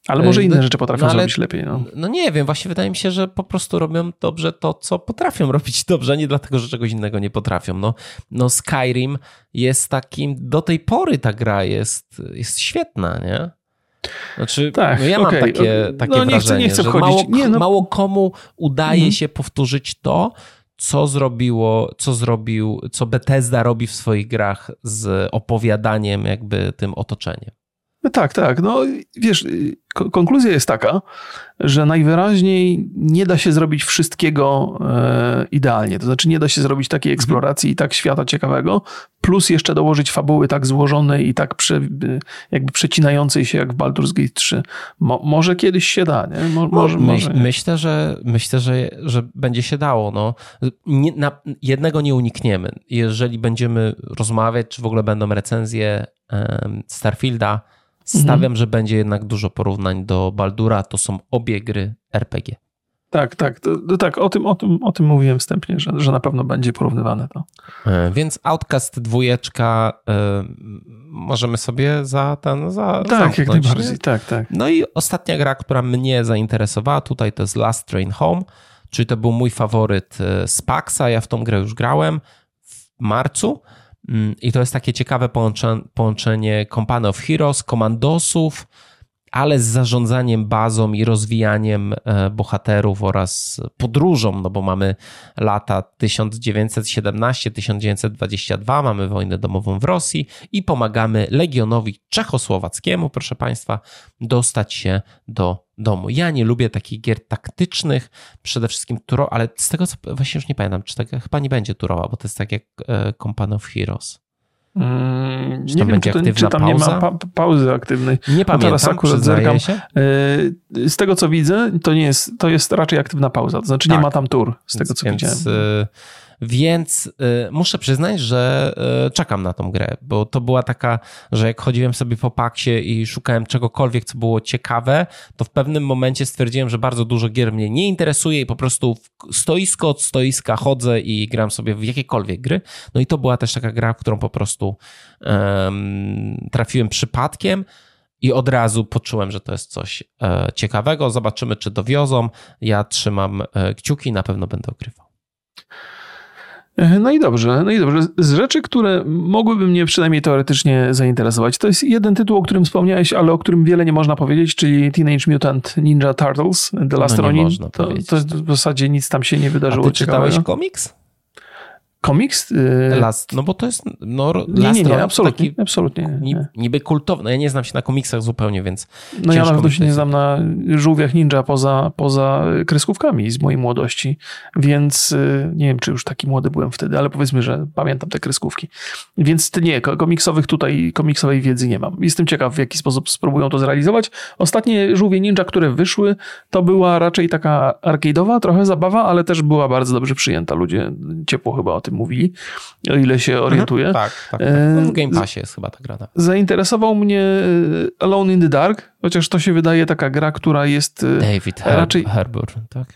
Ale może inne no, rzeczy potrafią no, ale, zrobić lepiej. No. no nie wiem, właśnie wydaje mi się, że po prostu robią dobrze to, co potrafią *laughs* robić dobrze, nie dlatego, że czegoś innego nie potrafią. No, no Skyrim jest takim, do tej pory ta gra jest, jest świetna, nie? Znaczy, tak, no ja okay. mam takie, takie no, nie wrażenie, chcę, nie chcę że mało, nie, no. mało komu udaje mhm. się powtórzyć to, co zrobiło, co zrobił, co Bethesda robi w swoich grach z opowiadaniem jakby tym otoczeniem. No tak, tak. No wiesz, konkluzja jest taka, że najwyraźniej nie da się zrobić wszystkiego e, idealnie. To znaczy nie da się zrobić takiej mhm. eksploracji i tak świata ciekawego, plus jeszcze dołożyć fabuły tak złożonej i tak prze, jakby przecinającej się jak w Baldur's Gate 3. Mo, może kiedyś się da, nie? Mo, może, myśl, może myślę, że myślę, że, że będzie się dało. No. Nie, na, jednego nie unikniemy. Jeżeli będziemy rozmawiać, czy w ogóle będą recenzje um, Starfielda, Stawiam, mhm. że będzie jednak dużo porównań do Baldura. To są obie gry RPG. Tak, tak, to, tak, o tym, o, tym, o tym mówiłem wstępnie, że, że na pewno będzie porównywane to. E, więc Outcast dwójeczka y, możemy sobie za ten, za Tak, jak najbardziej, nie? tak, tak. No i ostatnia gra, która mnie zainteresowała tutaj to jest Last Train Home, czyli to był mój faworyt e, z PAXa, ja w tą grę już grałem w marcu. Mm, I to jest takie ciekawe połączenie Company of Heroes, komandosów, ale z zarządzaniem bazą i rozwijaniem e, bohaterów oraz podróżą, no bo mamy lata 1917-1922, mamy wojnę domową w Rosji i pomagamy Legionowi Czechosłowackiemu, proszę Państwa, dostać się do domu. Ja nie lubię takich gier taktycznych, przede wszystkim turo, ale z tego co właśnie już nie pamiętam, czy tak chyba nie będzie turowa, bo to jest tak jak e, Company of Heroes. Hmm, nie wiem, czy, to, czy tam pauza? nie ma pa pauzy aktywnej. Nie pamiętam, teraz akurat zerkam. Się? E, z tego, co widzę, to nie jest, to jest raczej aktywna pauza. To znaczy tak. nie ma tam tur, z tego, co więc, widziałem. Więc y, muszę przyznać, że y, czekam na tą grę, bo to była taka, że jak chodziłem sobie po paksie i szukałem czegokolwiek, co było ciekawe, to w pewnym momencie stwierdziłem, że bardzo dużo gier mnie nie interesuje i po prostu stoisko od stoiska chodzę i gram sobie w jakiekolwiek gry. No i to była też taka gra, w którą po prostu trafiłem przypadkiem. I od razu poczułem, że to jest coś e, ciekawego. Zobaczymy, czy dowiozą. Ja trzymam e, kciuki, na pewno będę ogrywał. No i dobrze, no i dobrze. Z rzeczy, które mogłyby mnie przynajmniej teoretycznie zainteresować, to jest jeden tytuł, o którym wspomniałeś, ale o którym wiele nie można powiedzieć, czyli Teenage Mutant Ninja Turtles The Last no Ronin. To, to, w zasadzie nic tam się nie wydarzyło. A ty czytałeś komiks? Komiks? Y, Last, no bo to jest. No, nie, nie, nie, absolutnie. Taki, absolutnie nie. Niby kultowny. No ja nie znam się na komiksach zupełnie, więc. No ja na pewno się nie znam na żółwiach ninja poza, poza kreskówkami z mojej młodości, więc y, nie wiem, czy już taki młody byłem wtedy, ale powiedzmy, że pamiętam te kreskówki. Więc nie, komiksowych tutaj, komiksowej wiedzy nie mam. Jestem ciekaw, w jaki sposób spróbują to zrealizować. Ostatnie żółwie ninja, które wyszły, to była raczej taka arcade'owa, trochę zabawa, ale też była bardzo dobrze przyjęta. Ludzie ciepło chyba o tym mówili, o ile się mhm. orientuję. Tak, tak. tak. No w Game Passie jest chyba ta gra. Zainteresował mnie e, Alone in the Dark, chociaż to się wydaje taka gra, która jest e, David Her raczej... Harbour, tak?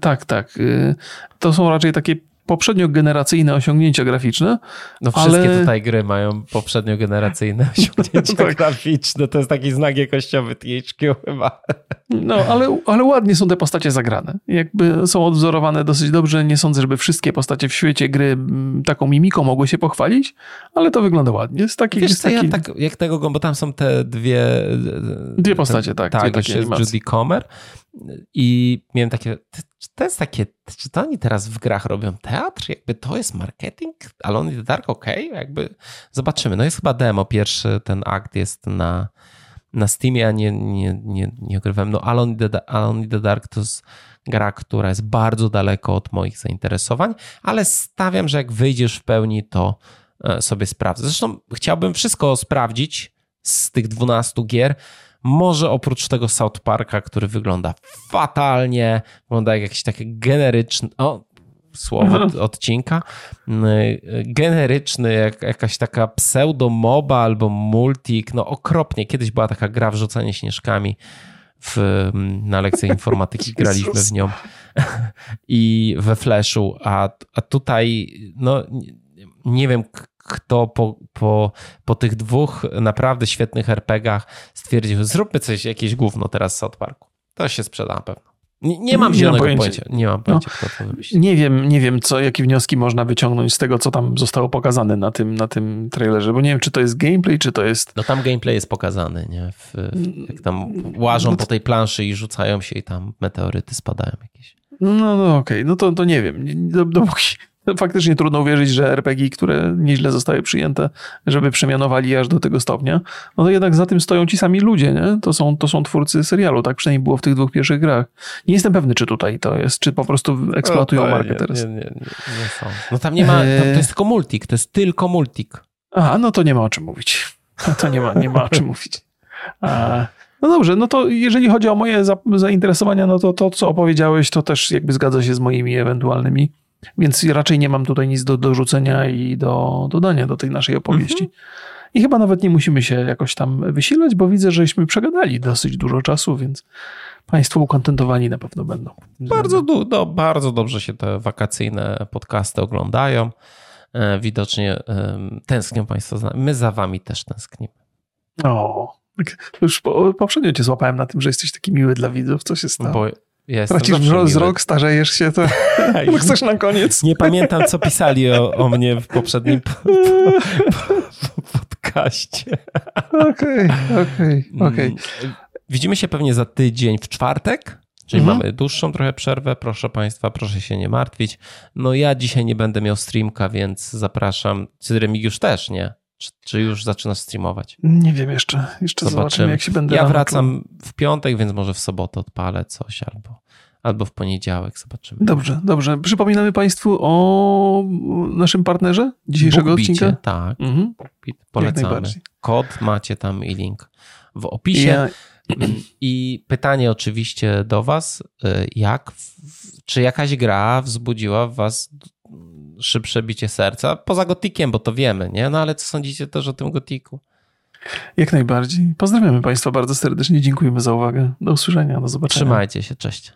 Tak, tak. E, to są raczej takie poprzednio generacyjne osiągnięcia graficzne. No wszystkie ale... tutaj gry mają poprzednio generacyjne *laughs* osiągnięcia tak. graficzne. To jest taki znak jakościowy THQ chyba. No, ale, ale ładnie są te postacie zagrane. Jakby są odwzorowane dosyć dobrze. Nie sądzę, żeby wszystkie postacie w świecie gry taką mimiką mogły się pochwalić, ale to wygląda ładnie. Z taki, Wiesz co, taki... ja tak, jak tego, bo tam są te dwie... Dwie postacie, tak. Tak, jeszcze jest Judy Comer. I miałem takie, to jest takie, czy to oni teraz w grach robią teatr? Jakby to jest marketing? Alone in the Dark, ok, jakby zobaczymy. No jest chyba demo, pierwszy ten akt jest na, na Steamie, a nie, nie, nie, nie ogrywałem. No Alone in, the, Alone in the Dark to jest gra, która jest bardzo daleko od moich zainteresowań, ale stawiam, że jak wyjdziesz w pełni, to e, sobie sprawdzę. Zresztą chciałbym wszystko sprawdzić z tych 12 gier, może oprócz tego South Parka, który wygląda fatalnie, wygląda jak jakiś taki generyczny, o, słowo od, odcinka, generyczny, jak, jakaś taka pseudo-moba albo multik, no okropnie. Kiedyś była taka gra wrzucanie śnieżkami w, na lekcję informatyki, *laughs* graliśmy w nią. I we Flashu, a, a tutaj no nie wiem, kto po, po, po tych dwóch naprawdę świetnych RPGach stwierdził, zróbmy coś, jakieś gówno teraz z South Parku. To się sprzeda na pewno. Nie, nie mam zielonego pojęcia. pojęcia. Nie mam pojęcia, no, kto to wymyślił. Nie wiem, nie wiem co, jakie wnioski można wyciągnąć z tego, co tam zostało pokazane na tym, na tym trailerze, bo nie wiem, czy to jest gameplay, czy to jest... No tam gameplay jest pokazany, nie? W, jak tam łażą no po tej planszy i rzucają się i tam meteoryty spadają jakieś. No, no okej, okay. no to, to nie wiem. Dopóki, faktycznie trudno uwierzyć, że RPG, które nieźle zostały przyjęte, żeby przemianowali aż do tego stopnia, no to jednak za tym stoją ci sami ludzie, nie? To są, to są twórcy serialu, tak przynajmniej było w tych dwóch pierwszych grach. Nie jestem pewny, czy tutaj to jest, czy po prostu eksploatują markę nie, teraz. Nie, nie, nie, nie są. No tam nie ma, tam to jest tylko multik, to jest tylko multik. Aha, no to nie ma o czym mówić. *laughs* To nie ma, nie ma o czym *laughs* mówić. A, no dobrze, no to jeżeli chodzi o moje zainteresowania, no to to, co opowiedziałeś, to też jakby zgadza się z moimi ewentualnymi więc raczej nie mam tutaj nic do dorzucenia i do dodania do tej naszej opowieści. Mhm. I chyba nawet nie musimy się jakoś tam wysilać, bo widzę, żeśmy przegadali dosyć dużo czasu, więc Państwo ukontentowani na pewno będą. Bardzo, do, bardzo dobrze się te wakacyjne podcasty oglądają. E, widocznie tęsknią Państwo. My za Wami też tęsknimy. O, tak, już poprzednio Cię złapałem na tym, że jesteś taki miły dla widzów. Co się stało? Bo ja Tracisz wzrok, starzejesz się, to *laughs* chcesz na koniec. Nie pamiętam, co pisali o, o mnie w poprzednim po, po, po podcaście. Okej, okej, okej. Mm, widzimy się pewnie za tydzień w czwartek. Czyli mhm. mamy dłuższą trochę przerwę. Proszę Państwa, proszę się nie martwić. No ja dzisiaj nie będę miał streamka, więc zapraszam. Ty już też, nie? Czy, czy, już zaczynasz streamować? Nie wiem jeszcze. Jeszcze zobaczymy, zobaczymy jak się będę. Ja wracam w piątek, więc może w sobotę odpalę coś albo, albo w poniedziałek. Zobaczymy. Dobrze, dobrze. Przypominamy Państwu o naszym partnerze dzisiejszego Bookbicie, odcinka. Tak, mhm. polecamy. Kod macie tam i link w opisie. Ja... I pytanie oczywiście do Was, y, jak, czy jakaś gra wzbudziła w Was szybsze bicie serca. Poza gotikiem, bo to wiemy, nie? No ale co sądzicie też o tym gotiku? Jak najbardziej. Pozdrawiamy Państwa bardzo serdecznie. Dziękujemy za uwagę. Do usłyszenia. Do zobaczenia. Trzymajcie się. Cześć.